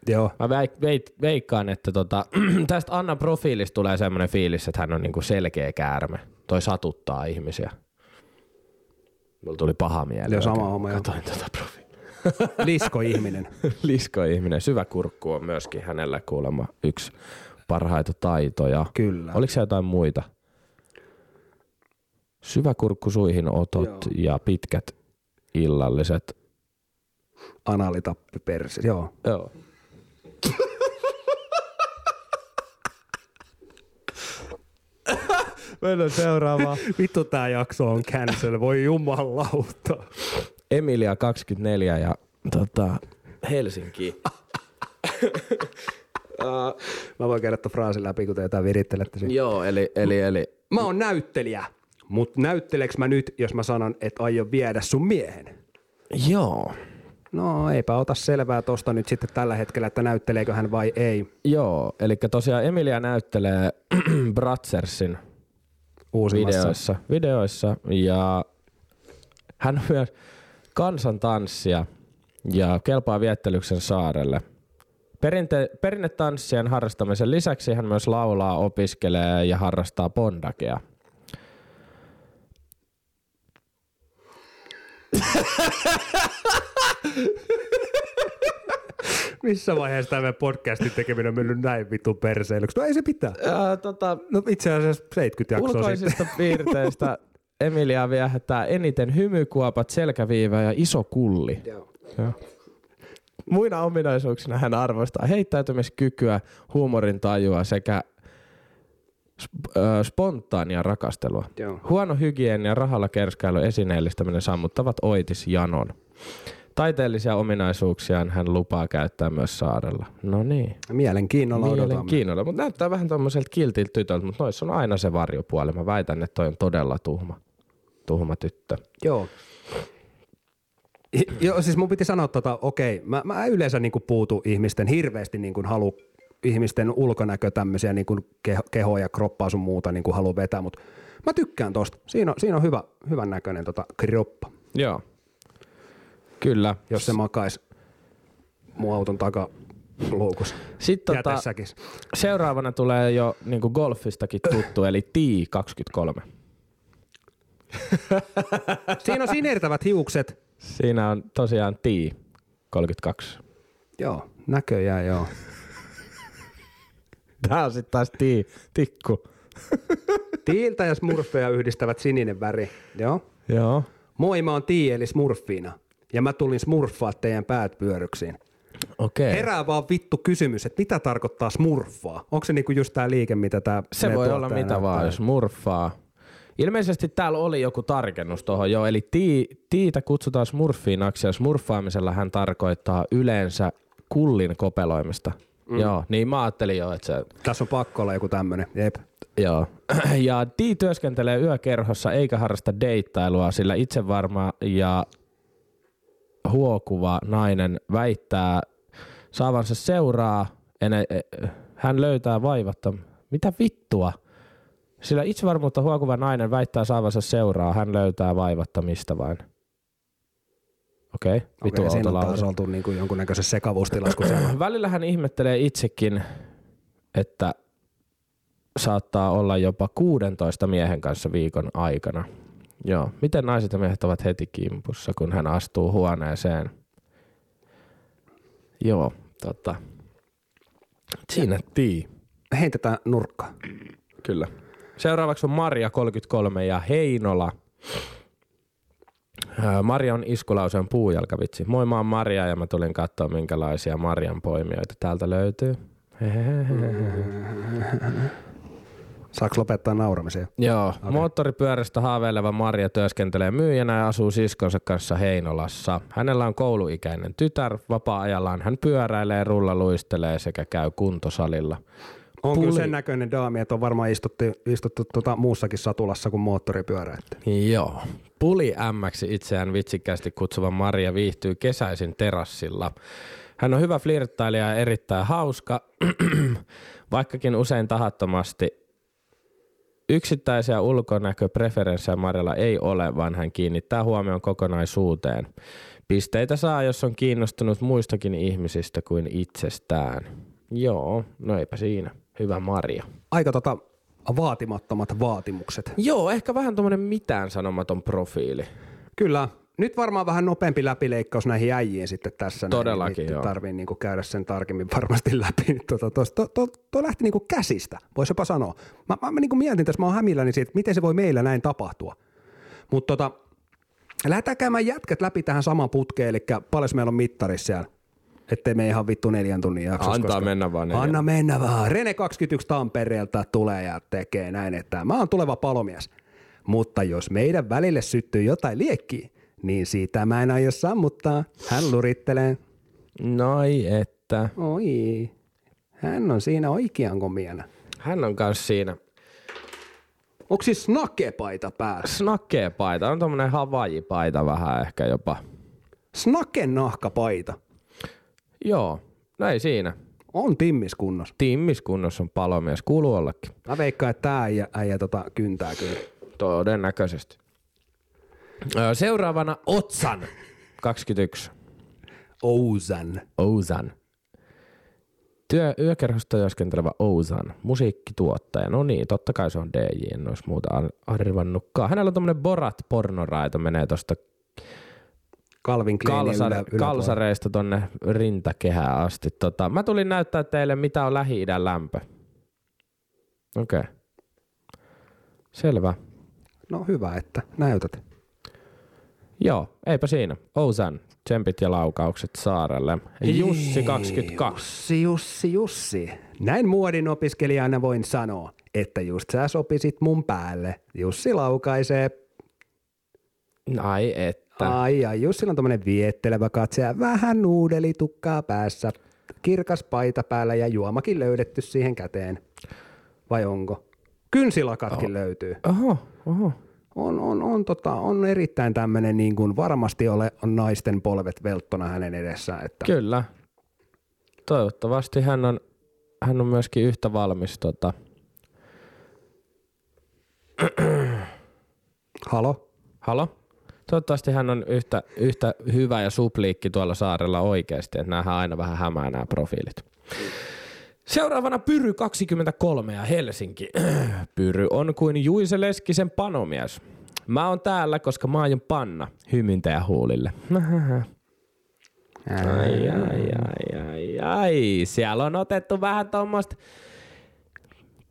Joo. Mä veik, veik, veikkaan, että tota, tästä Annan profiilista tulee semmoinen fiilis, että hän on niinku selkeä käärme. Toi satuttaa ihmisiä. Mulla tuli paha mieli. Joo, sama homma. Katoin tätä profiilia. Lisko-ihminen. Lisko-ihminen. Syvä kurkku on myöskin hänellä kuulemma yksi parhaita taitoja. Kyllä. Oliko se jotain muita? Syvä kurkku suihin otot Joo. ja pitkät illalliset. Analitappi persi. Joo. Joo. Mennään seuraavaan. Vittu tää jakso on cancel. Voi jumalauta. Emilia 24 ja tota, Helsinki. Mä voin käydä ton fraasin läpi, kun te jotain virittelette siinä. Joo, eli, eli, eli Mä oon näyttelijä. Mut näytteleks mä nyt, jos mä sanon, että aion viedä sun miehen? joo. No eipä ota selvää tosta nyt sitten tällä hetkellä, että näytteleekö hän vai ei. Joo, eli tosiaan Emilia näyttelee Bratsersin Uusimmassa. videoissa, videoissa ja hän on myös kansantanssija ja kelpaa viettelyksen saarelle. Perinte, perinnetanssien harrastamisen lisäksi hän myös laulaa, opiskelee ja harrastaa bondakea. Missä vaiheessa tämä podcastin tekeminen on mennyt näin vittu perseilyksi? No ei se pitää. Ää, tota, No itse asiassa 70 jaksoa sitten. ulkoisista piirteistä Emilia viehättää eniten hymykuopat, selkäviivä ja iso kulli. Joo. Joo. Muina ominaisuuksina hän arvostaa heittäytymiskykyä, huumorin tajua sekä sp- ö, spontaania rakastelua. Joo. Huono hygienia, rahalla kerskäily, esineellistäminen sammuttavat oitis janon. Taiteellisia ominaisuuksiaan hän lupaa käyttää myös saarella. No niin. Mielenkiinnolla odotamme. Mielenkiinnolla, mutta näyttää vähän tommoselta kiltiltä tytöltä, mutta noissa on aina se varjopuoli. Mä väitän, että toi on todella tuhma, tuhma tyttö. Joo. Joo, siis mun piti sanoa tota, okei, mä, mä en yleensä niinku puutu ihmisten hirveästi niinku halu ihmisten ulkonäkö tämmöisiä niinku keho, kehoa ja kroppaa sun muuta niinku halu vetää, mutta mä tykkään tosta. Siinä on, siinä on hyvä, hyvän näköinen tota kroppa, Joo. Kyllä. jos se makais mun auton takaluukussa. Sitten Ja tota, tässäkin. seuraavana tulee jo niin golfistakin tuttu, eli T23. Siinä on sinertävät hiukset. Siinä on tosiaan T32. Joo, näköjään joo. Tää on sitten taas T, tikku. Tiiltä ja smurfeja yhdistävät sininen väri. Joo. Joo. Moi, mä oon Tii eli smurfiina. Ja mä tulin smurfaa teidän päät pyöryksiin. Okei. Herää vaan vittu kysymys, että mitä tarkoittaa smurfaa? Onko se niinku just tää liike, mitä tää Se voi olla mitä näyttää? vaan, jos murfaa. Ilmeisesti täällä oli joku tarkennus tuohon jo, eli tii, tiitä kutsutaan smurfiinaksi ja smurfaamisella hän tarkoittaa yleensä kullin kopeloimista. Mm. Joo, niin mä ajattelin jo, että se Tässä on pakko olla joku tämmönen. Jep. Joo. Ja Dee työskentelee yökerhossa eikä harrasta deittailua, sillä itsevarma ja huokuva nainen väittää saavansa seuraa. Ene, hän löytää vaivatta. Mitä vittua? Sillä itsevarmuutta huokuva nainen väittää saavansa seuraa. Hän löytää vaivatta mistä vain. Okei, okay. vittu Okei, siinä on oltu niinku jonkunnäköisessä sekavuustilassa, Välillä hän ihmettelee itsekin, että saattaa olla jopa 16 miehen kanssa viikon aikana. Joo. Miten naiset ja miehet ovat heti kimpussa, kun hän astuu huoneeseen? Joo, tota. Siinä tii. heitetään nurkkaan. Kyllä. Seuraavaksi on Maria 33 ja Heinola. Ää, Maria on iskulauseen puujalkavitsi. Moi, mä oon Maria ja mä tulin katsoa minkälaisia Marian poimijoita täältä löytyy. Saaks lopettaa nauramisen? Joo, okay. moottoripyörästä haaveileva Maria työskentelee myyjänä ja asuu siskonsa kanssa Heinolassa. Hänellä on kouluikäinen tytär, vapaa-ajallaan hän pyöräilee, rullaluistelee sekä käy kuntosalilla. On Puli. kyllä sen näköinen daami, että on varmaan istuttu, istuttu tota muussakin satulassa kuin moottoripyörä. Joo. Puli ämmäksi itseään vitsikkäästi kutsuva Maria viihtyy kesäisin terassilla. Hän on hyvä flirttailija ja erittäin hauska, vaikkakin usein tahattomasti. Yksittäisiä ulkonäköpreferenssejä Marjalla ei ole, vaan hän kiinnittää huomioon kokonaisuuteen. Pisteitä saa, jos on kiinnostunut muistakin ihmisistä kuin itsestään. Joo, no eipä siinä. Hyvä Maria. Aika tota vaatimattomat vaatimukset. Joo, ehkä vähän tuommoinen mitään sanomaton profiili. Kyllä. Nyt varmaan vähän nopeampi läpileikkaus näihin äijiin sitten tässä. Todellakin, näin, joo. Tarvii niinku käydä sen tarkemmin varmasti läpi. Tuo to, to, to, to lähti niinku käsistä, voisi jopa sanoa. Mä, mä, mä niinku mietin tässä, mä oon hämilläni siitä, että miten se voi meillä näin tapahtua. Mutta tota, lähdetään käymään jätkät läpi tähän samaan putkeen, eli paljon meillä on mittarissa siellä. Ettei me ihan vittu neljän tunnin jaksossa. Antaa koska- mennä vaan neljän. Anna mennä vaan. Rene 21 Tampereelta tulee ja tekee näin, että mä oon tuleva palomies. Mutta jos meidän välille syttyy jotain liekkiä, niin siitä mä en aio sammuttaa. Hän lurittelee. Noi että. Oi, hän on siinä oikean komiana. Hän on kans siinä. Onko siis snakepaita päässä? Snakkee-paita. On tommonen Hawaii-paita vähän ehkä jopa. Snaken nahkapaita. Joo, näin siinä. On timmis kunnossa. Timmiskunnossa on palomies. Kuuluu ollakin. Mä veikkaan, että tää äijä, äijä tota, kyntää kyllä. Todennäköisesti. Seuraavana Otsan. 21. Ouzan. Ouzan. Työ, yökerhossa työskentelevä Ouzan, musiikkituottaja. No niin, totta kai se on DJ, en olisi muuta ar- arvannutkaan. Hänellä on tämmönen Borat-pornoraita, menee tosta Calvin kalsare, ylä, kalsareista tonne rintakehään asti. Tota, mä tulin näyttää teille, mitä on Lähi-idän lämpö. Okei. Okay. Selvä. No hyvä, että näytät. Joo, eipä siinä. Ousan, tsempit ja laukaukset saarelle. Jussi 22. Jussi, Jussi, Jussi. Näin muodin opiskelijana voin sanoa, että just sä sopisit mun päälle. Jussi laukaisee. Ai että. Ai ai, Jussilla on tommonen viettelevä katse ja vähän nuudelitukkaa päässä. Kirkas paita päällä ja juomakin löydetty siihen käteen. Vai onko? Kynsilakatkin oh. löytyy. Oho, oho. On, on, on, tota, on erittäin tämmöinen niin kuin varmasti ole, on naisten polvet velttona hänen edessään. Että Kyllä. Toivottavasti hän on, hän on myöskin yhtä valmis. Tota. Halo? Halo? Toivottavasti hän on yhtä, yhtä hyvä ja supliikki tuolla saarella oikeasti, että näähän aina vähän hämää nämä profiilit. Seuraavana Pyry 23 ja Helsinki. Pyry on kuin Juise Leskisen panomies. Mä oon täällä, koska mä aion panna hymyntäjä huulille. Ai, ai, ai, ai, ai. Siellä on otettu vähän tuommoista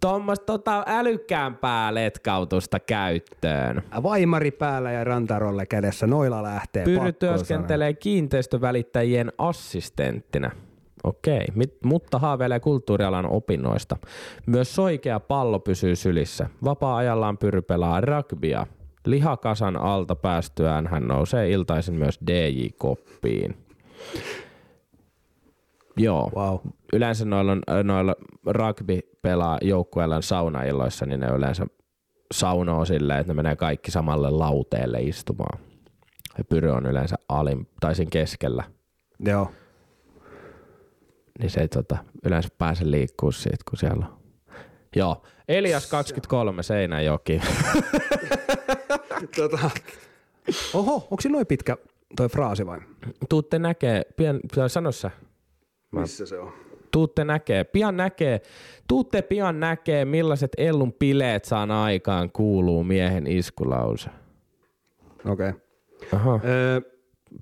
tuommoista tota älykkäämpää letkautusta käyttöön. Vaimari päällä ja rantarolle kädessä, noilla lähtee. Pyry työskentelee kiinteistövälittäjien assistenttina. Okei, mit, mutta haaveilee kulttuurialan opinnoista. Myös soikea pallo pysyy sylissä. Vapaa-ajallaan Pyry pelaa rugbya. Lihakasan alta päästyään hän nousee iltaisin myös DJ-koppiin. Joo. Wow. Yleensä noilla, noilla rugby pelaa joukkueilla saunailloissa, niin ne yleensä saunoo silleen, että ne menee kaikki samalle lauteelle istumaan. Ja Pyry on yleensä alin, tai siinä keskellä Joo. Niin se ei tota, yleensä pääse liikkuu siitä, kun siellä on. Joo, Elias 23, Seinäjoki. Tota. Oho, onko noin pitkä toi fraasi vai? Tuutte näkee, pian, pian sano sä. Missä se on? Tuutte näkee, pian näkee, tuutte pian näkee, millaiset Ellun bileet saan aikaan, kuuluu miehen iskulause. Okei. Okay. Aha, Öö,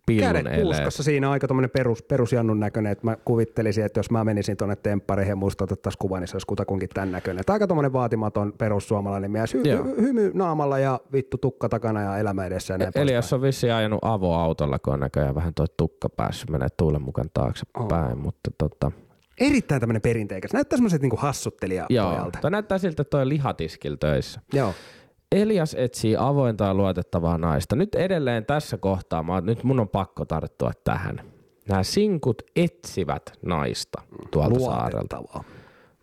pillun kädet puuskassa siinä on aika tommonen perus, perusjannun näköinen, että mä kuvittelisin, että jos mä menisin tonne temppareihin ja musta otettaisiin kuva, niin se olisi kutakunkin tämän näköinen. Että aika tommonen vaatimaton perussuomalainen mies. Hy- hymy naamalla ja vittu tukka takana ja elämä edessä ja näin Elias on vissiin ajanut avoautolla, kun on näköjään vähän tuo tukka päässyt menee tuulen mukaan taaksepäin, oh. mutta tota, Erittäin tämmönen perinteikäs. Näyttää semmoiset niinku hassuttelija joo, pojalta. toi näyttää siltä, että toi lihatiskillä töissä. Joo. Elias etsii avointa ja luotettavaa naista. Nyt edelleen tässä kohtaa, mä, nyt mun on pakko tarttua tähän. Nämä sinkut etsivät naista tuolta saarelta.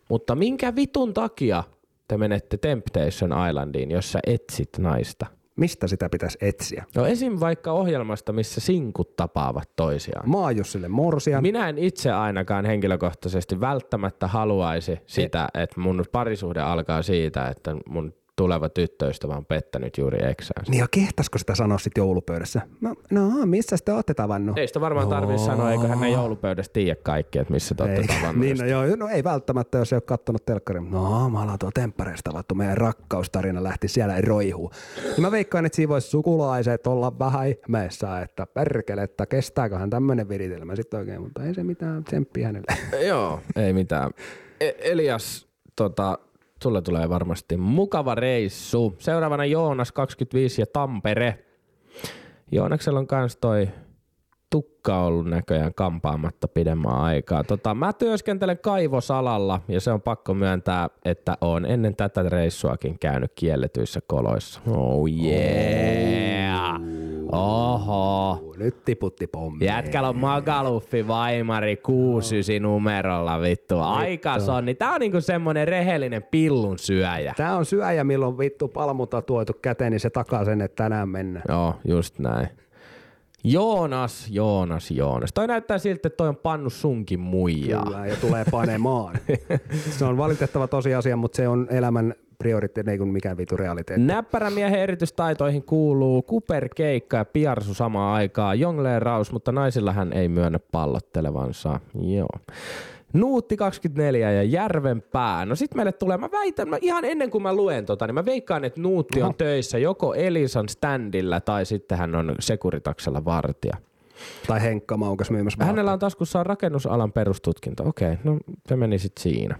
Mutta minkä vitun takia te menette Temptation Islandiin, jos sä etsit naista? Mistä sitä pitäisi etsiä? No esim. vaikka ohjelmasta, missä sinkut tapaavat toisiaan. Maajussille morsian. Minä en itse ainakaan henkilökohtaisesti välttämättä haluaisi sitä, että mun parisuhde alkaa siitä, että mun tuleva tyttöystävä on pettänyt juuri eksäänsä. Niin ja kehtasko sitä sanoa sitten joulupöydässä? No, no missä te olette tavannut? Ei sitä varmaan tarvitse sanoa, eiköhän ne joulupöydässä tiedä kaikki, että missä te olette Ei, tavannut. niin, no, joo, no ei välttämättä, jos ei ole kattonut telkkaria. No, mä ollaan tuo temppareista tavattu, meidän rakkaustarina lähti siellä roihuu. Niin mä veikkaan, että siinä voisi sukulaiset olla vähän ihmeessä, että perkele, että kestääköhän tämmöinen viritelmä sitten oikein, mutta ei se mitään tsemppiä hänelle. Joo, ei mitään. E- Elias, tota, sulle tulee varmasti mukava reissu. Seuraavana Joonas 25 ja Tampere. Joonaksella on kans toi tukka ollut näköjään kampaamatta pidemmän aikaa. Tota, mä työskentelen kaivosalalla ja se on pakko myöntää, että on ennen tätä reissuakin käynyt kielletyissä koloissa. Oh yeah! Oho! Nyt tiputti pommi. Jätkällä on Magaluffi Vaimari 69 numerolla vittu. Aika sonni. Tää on niinku semmonen rehellinen pillun syöjä. Tää on syöjä, milloin vittu palmuta tuotu käteen, niin se takaa sen, että tänään mennään. Joo, just näin. Joonas, Joonas, Joonas. Toi näyttää siltä, että toi on pannu sunkin muijaa. Kyllä, ja tulee panemaan. se on valitettava tosiasia, mutta se on elämän prioriteetti, ei kuin mikään vitu realiteetti. Näppärämiehen erityistaitoihin kuuluu kuperkeikka ja piarsu samaan aikaan, jongleeraus, mutta naisilla hän ei myönnä pallottelevansa. Joo. Nuutti 24 ja Järvenpää. No sit meille tulee, mä väitän, mä ihan ennen kuin mä luen tota, niin mä veikkaan, että Nuutti on töissä joko Elisan standilla tai sitten hän on Sekuritaksella vartija. Tai Henkka Maukas myymässä. Hänellä on taskussaan rakennusalan perustutkinto. Okei, no se meni sitten siinä.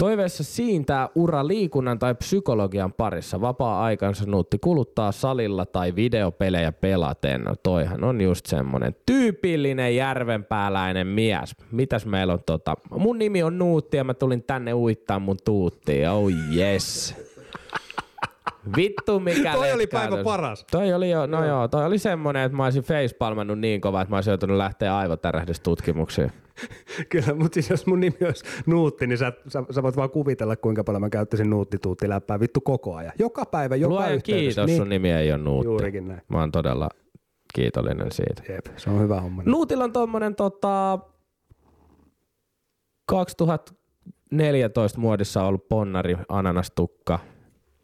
Toiveessa siintää ura liikunnan tai psykologian parissa. Vapaa-aikansa nuutti kuluttaa salilla tai videopelejä pelaten. No toihan on just semmonen tyypillinen järvenpääläinen mies. Mitäs meillä on tota? Mun nimi on Nuutti ja mä tulin tänne uittaa mun tuuttiin. Oh yes. Vittu mikä Toi oli päivän paras. Toi oli jo, no joo, toi oli semmonen, että mä olisin facepalmannut niin kovaa, että mä olisin joutunut lähteä aivotärähdystutkimuksiin. Kyllä, mutta siis jos mun nimi olisi Nuutti, niin sä, sä, sä voit vaan kuvitella, kuinka paljon mä käyttäisin Nuutti-tuutti läppää vittu koko ajan. Joka päivä, joka Luojan yhteydessä. kiitos, sun nimi ei ole Nuutti. Juurikin näin. Mä oon todella kiitollinen siitä. Jep, se on hyvä homma. Nuutilla on tommonen tota, 2014 muodissa ollut ponnari ananastukka.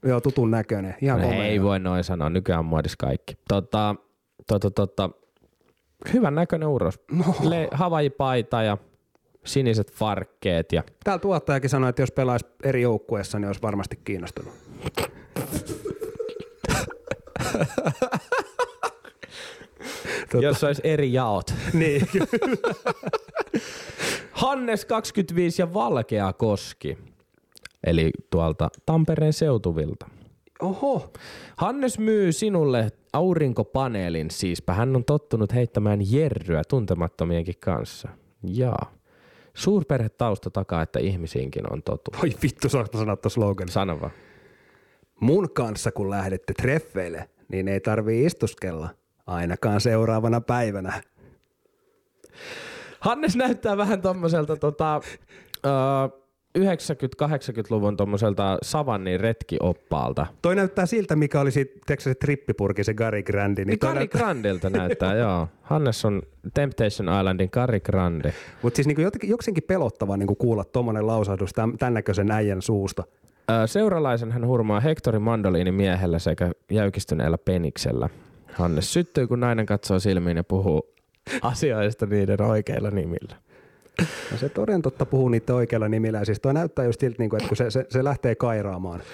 Joo, tutun näköinen. Ihan No, komea. ei voi noin sanoa, nykyään muodissa kaikki. Tota, tota, tota, hyvän näköinen uros. No. Le- Havajipaita ja siniset farkkeet ja Täällä tuottajakin sanoi, että jos pelaisi eri joukkueessa, niin olisi varmasti kiinnostunut. Tota- jos olisi eri jaot. niin, Hannes 25 ja Valkea Koski. Eli tuolta Tampereen seutuvilta. Oho, Hannes myy sinulle aurinkopaneelin, siispä hän on tottunut heittämään jerryä tuntemattomienkin kanssa. Jaa. Suurperhetausta takaa, että ihmisiinkin on totu. voi vittu, saanko sanoa tuossa sloganin? Sano vaan. Mun kanssa kun lähdette treffeille, niin ei tarvii istuskella. Ainakaan seuraavana päivänä. Hannes näyttää vähän tommoselta tota, ö, 90-80-luvun tommoselta savannin retkioppaalta. Toi näyttää siltä, mikä oli siitä, tiedätkö se trippipurki, se Gary Grandi. Niin toi Kari näyttää- Grandilta näyttää, joo. Hannes on Temptation Islandin Kari Grande. Mutta siis niinku jotenkin, jokseenkin pelottavaa niinku kuulla tuommoinen lausahdus tämän, tämän näköisen äijän suusta. Seuralaisen hän hurmaa Hectorin mandoliini miehellä sekä jäykistyneellä peniksellä. Hannes syttyy, kun nainen katsoo silmiin ja puhuu asioista niiden oikeilla nimillä. No se toden totta puhuu niiden oikealla nimillä. Ja siis toi näyttää just siltä, niinku, että kun se, se, se lähtee kairaamaan niin,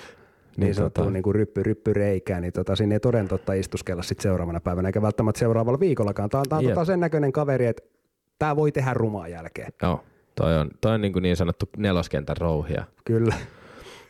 Niin sanottua tota- niinku ryppy, ryppy reikää, niin tota, siinä ei toden totta istuskella sit seuraavana päivänä, eikä välttämättä seuraavalla viikollakaan. Tämä on, tää on Jep. tota sen näköinen kaveri, että tämä voi tehdä rumaa jälkeen. Joo, toi on, toi on niin, kuin niin sanottu neloskentän rouhia. Kyllä.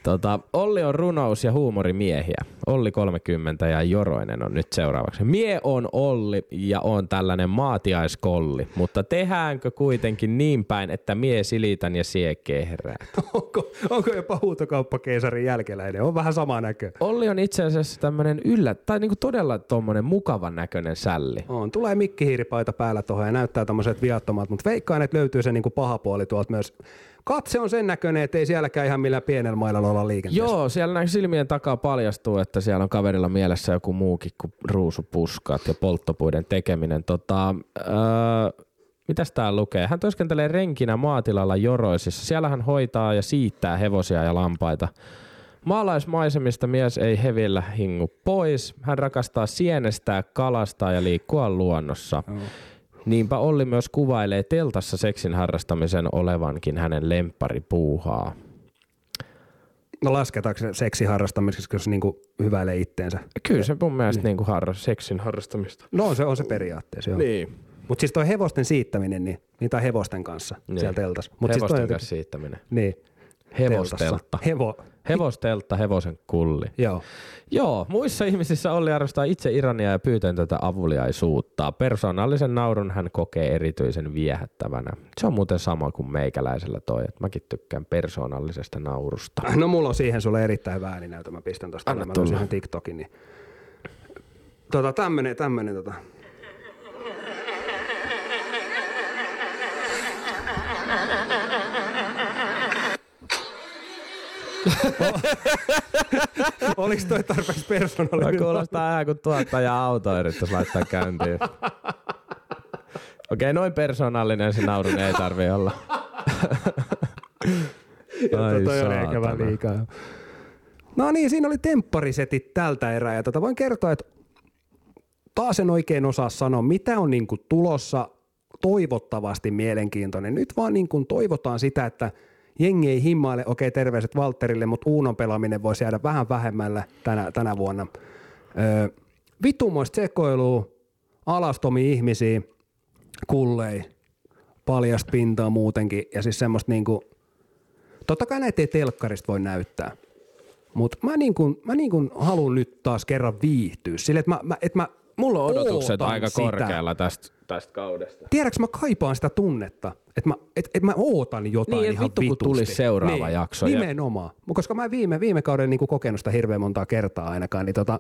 Tota, Olli on runous- ja huumorimiehiä. Olli 30 ja Joroinen on nyt seuraavaksi. Mie on Olli ja on tällainen maatiaiskolli, mutta tehäänkö kuitenkin niin päin, että mie silitän ja sie kehrää? onko, onko jopa huutokauppakeisarin jälkeläinen? On vähän sama näkö. Olli on itse asiassa tämmönen yllä, tai niinku todella tommonen mukavan näköinen sälli. On, tulee mikkihiiripaita päällä tuohon ja näyttää tommoset viattomat, mutta veikkaan, että löytyy se niinku paha puoli tuolta myös. Katse on sen näköinen, että ei sielläkään ihan millään pienellä mailalla olla liikenteessä. Joo, siellä näin silmien takaa paljastuu, että siellä on kaverilla mielessä joku muukin kuin ruusupuskat ja polttopuiden tekeminen. Tota, öö, mitäs tää lukee? Hän työskentelee renkinä maatilalla Joroisissa. Siellä hän hoitaa ja siittää hevosia ja lampaita. Maalaismaisemista mies ei hevillä hingu pois. Hän rakastaa sienestää, kalastaa ja liikkua luonnossa. Niinpä Olli myös kuvailee teltassa seksin harrastamisen olevankin hänen lempparipuuhaa. No lasketaanko se seksi harrastamiseksi, jos niinku hyväilee itteensä? Kyllä se mun mielestä niin. Niin harra, seksin harrastamista. No se, on se periaatteessa, joo. Niin. Mutta siis toi hevosten siittäminen, niin, niin tai hevosten kanssa niin. Siellä teltassa. Mut Hevosten siis toi on kanssa siittäminen. Niin. Hevosteltta. teltassa. Hevo, Hevosteltta, hevosen kulli. joo. Joo, muissa ihmisissä Olli arvostaa itse irania ja pyytää tätä avuliaisuutta. Persoonallisen naurun hän kokee erityisen viehättävänä. Se on muuten sama kuin meikäläisellä toi, että mäkin tykkään persoonallisesta naurusta. No mulla on siihen sulle erittäin hyvä ääninäytö. Mä pistän tosta. Anna Mä ihan TikTokin. Niin. Tota, tämmönen, tämmönen tota. Oliko toi tarpeeksi persoonallinen? Kuulostaa ihan kuin tuottaja auto yrittäisi laittaa käyntiin. Okei, noin persoonallinen se naurun ei tarvi olla. Ai toi oli ehkä vähän liikaa. No niin, siinä oli tempparisetit tältä erää. Ja tota voin kertoa, että taas en oikein osaa sanoa, mitä on niinku tulossa toivottavasti mielenkiintoinen. Nyt vaan niinku toivotaan sitä, että jengi ei himmaile, okei terveiset Valterille, mutta Uunon pelaaminen voisi jäädä vähän vähemmällä tänä, tänä vuonna. Öö, vitumoista sekoilua, alastomi ihmisiä, kullei, paljasta pintaa muutenkin ja siis semmoista niinku, totta kai näitä ei telkkarista voi näyttää, mutta mä, niinku, mä niinku haluan nyt taas kerran viihtyä sille, että mä, mä, et mä Mulla on odotukset ootan aika sitä. korkealla tästä, tästä kaudesta. Tiedätkö, mä kaipaan sitä tunnetta, että mä, et, et mä ootan jotain Niin, ihan vittu, kun vitusti. tulisi seuraava jakso ja- Nimenomaan. Ja... Koska mä viime, viime kauden niin kokenut sitä hirveän montaa kertaa ainakaan, niin tota,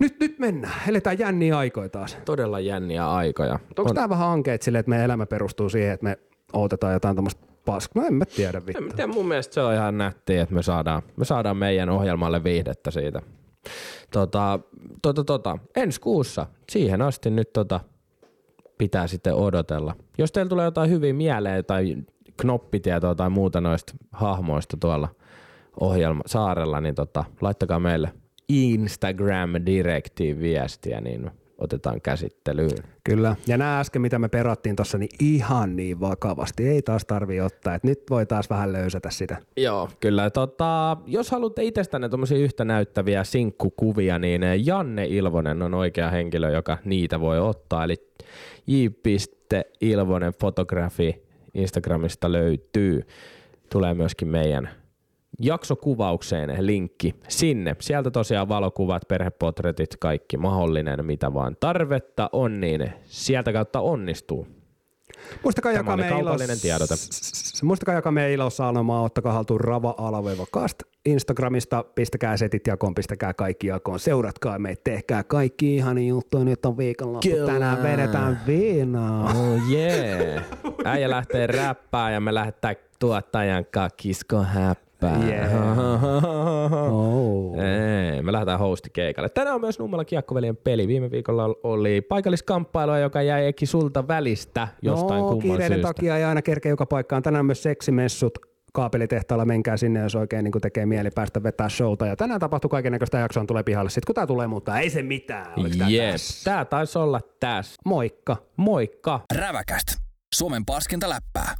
nyt, nyt mennään. Eletään jänniä aikoja taas. Todella jänniä aikoja. Onko on... tää vähän hankeet silleen, että meidän elämä perustuu siihen, että me odotetaan jotain tämmöistä paskaa? No en mä tiedä vittu. En tiedä, mun mielestä se on ihan nättiä, että me saadaan, me saadaan meidän ohjelmalle viihdettä siitä. Tota, tota, tota, ensi kuussa, siihen asti nyt tota, pitää sitten odotella. Jos teillä tulee jotain hyviä mieleen tai knoppitietoa tai muuta noista hahmoista tuolla ohjelma saarella, niin tota, laittakaa meille Instagram-direktiin viestiä, niin otetaan käsittelyyn. Kyllä. Ja nämä äsken, mitä me perattiin tuossa, niin ihan niin vakavasti. Ei taas tarvi ottaa. Et nyt voi taas vähän löysätä sitä. Joo, kyllä. Tota, jos haluatte itsestänne tuommoisia yhtä näyttäviä sinkkukuvia, niin Janne Ilvonen on oikea henkilö, joka niitä voi ottaa. Eli j.ilvonen fotografi Instagramista löytyy. Tulee myöskin meidän jaksokuvaukseen linkki sinne. Sieltä tosiaan valokuvat, perhepotretit, kaikki mahdollinen, mitä vaan tarvetta on, niin sieltä kautta onnistuu. Muistakaa Tämä jakaa meidän ilos- tiedote. Muistakaa jakaa meidän ilosanomaa, ottakaa haltuun rava alaviiva kast Instagramista, pistäkää setit jakoon, pistäkää kaikki jakoon, seuratkaa meitä, tehkää kaikki ihani juttuja, nyt on viikonloppu, Kyllä. tänään vedetään viinaa. Oh yeah. Äijä lähtee räppää ja me lähdetään tuottajan kanssa kisko häppää. Yeah. Oh. Ei, me lähdetään hostikeikalle. Tänään on myös Nummela Kiekkoveljen peli. Viime viikolla oli paikalliskamppailua, joka jäi Eki sulta välistä jostain no, kumman kiireiden syystä. takia ei aina kerkeä joka paikkaan. Tänään on myös seksimessut kaapelitehtaalla, menkää sinne, jos oikein niin tekee mieli päästä vetää showta. Ja tänään tapahtuu kaiken näköistä jaksoa, tulee pihalle. Sitten kun tää tulee, mutta ei se mitään. Oliko tää Jep, tässä? tää taisi olla tässä. Moikka. Moikka! Räväkäst. Suomen paskinta läppää.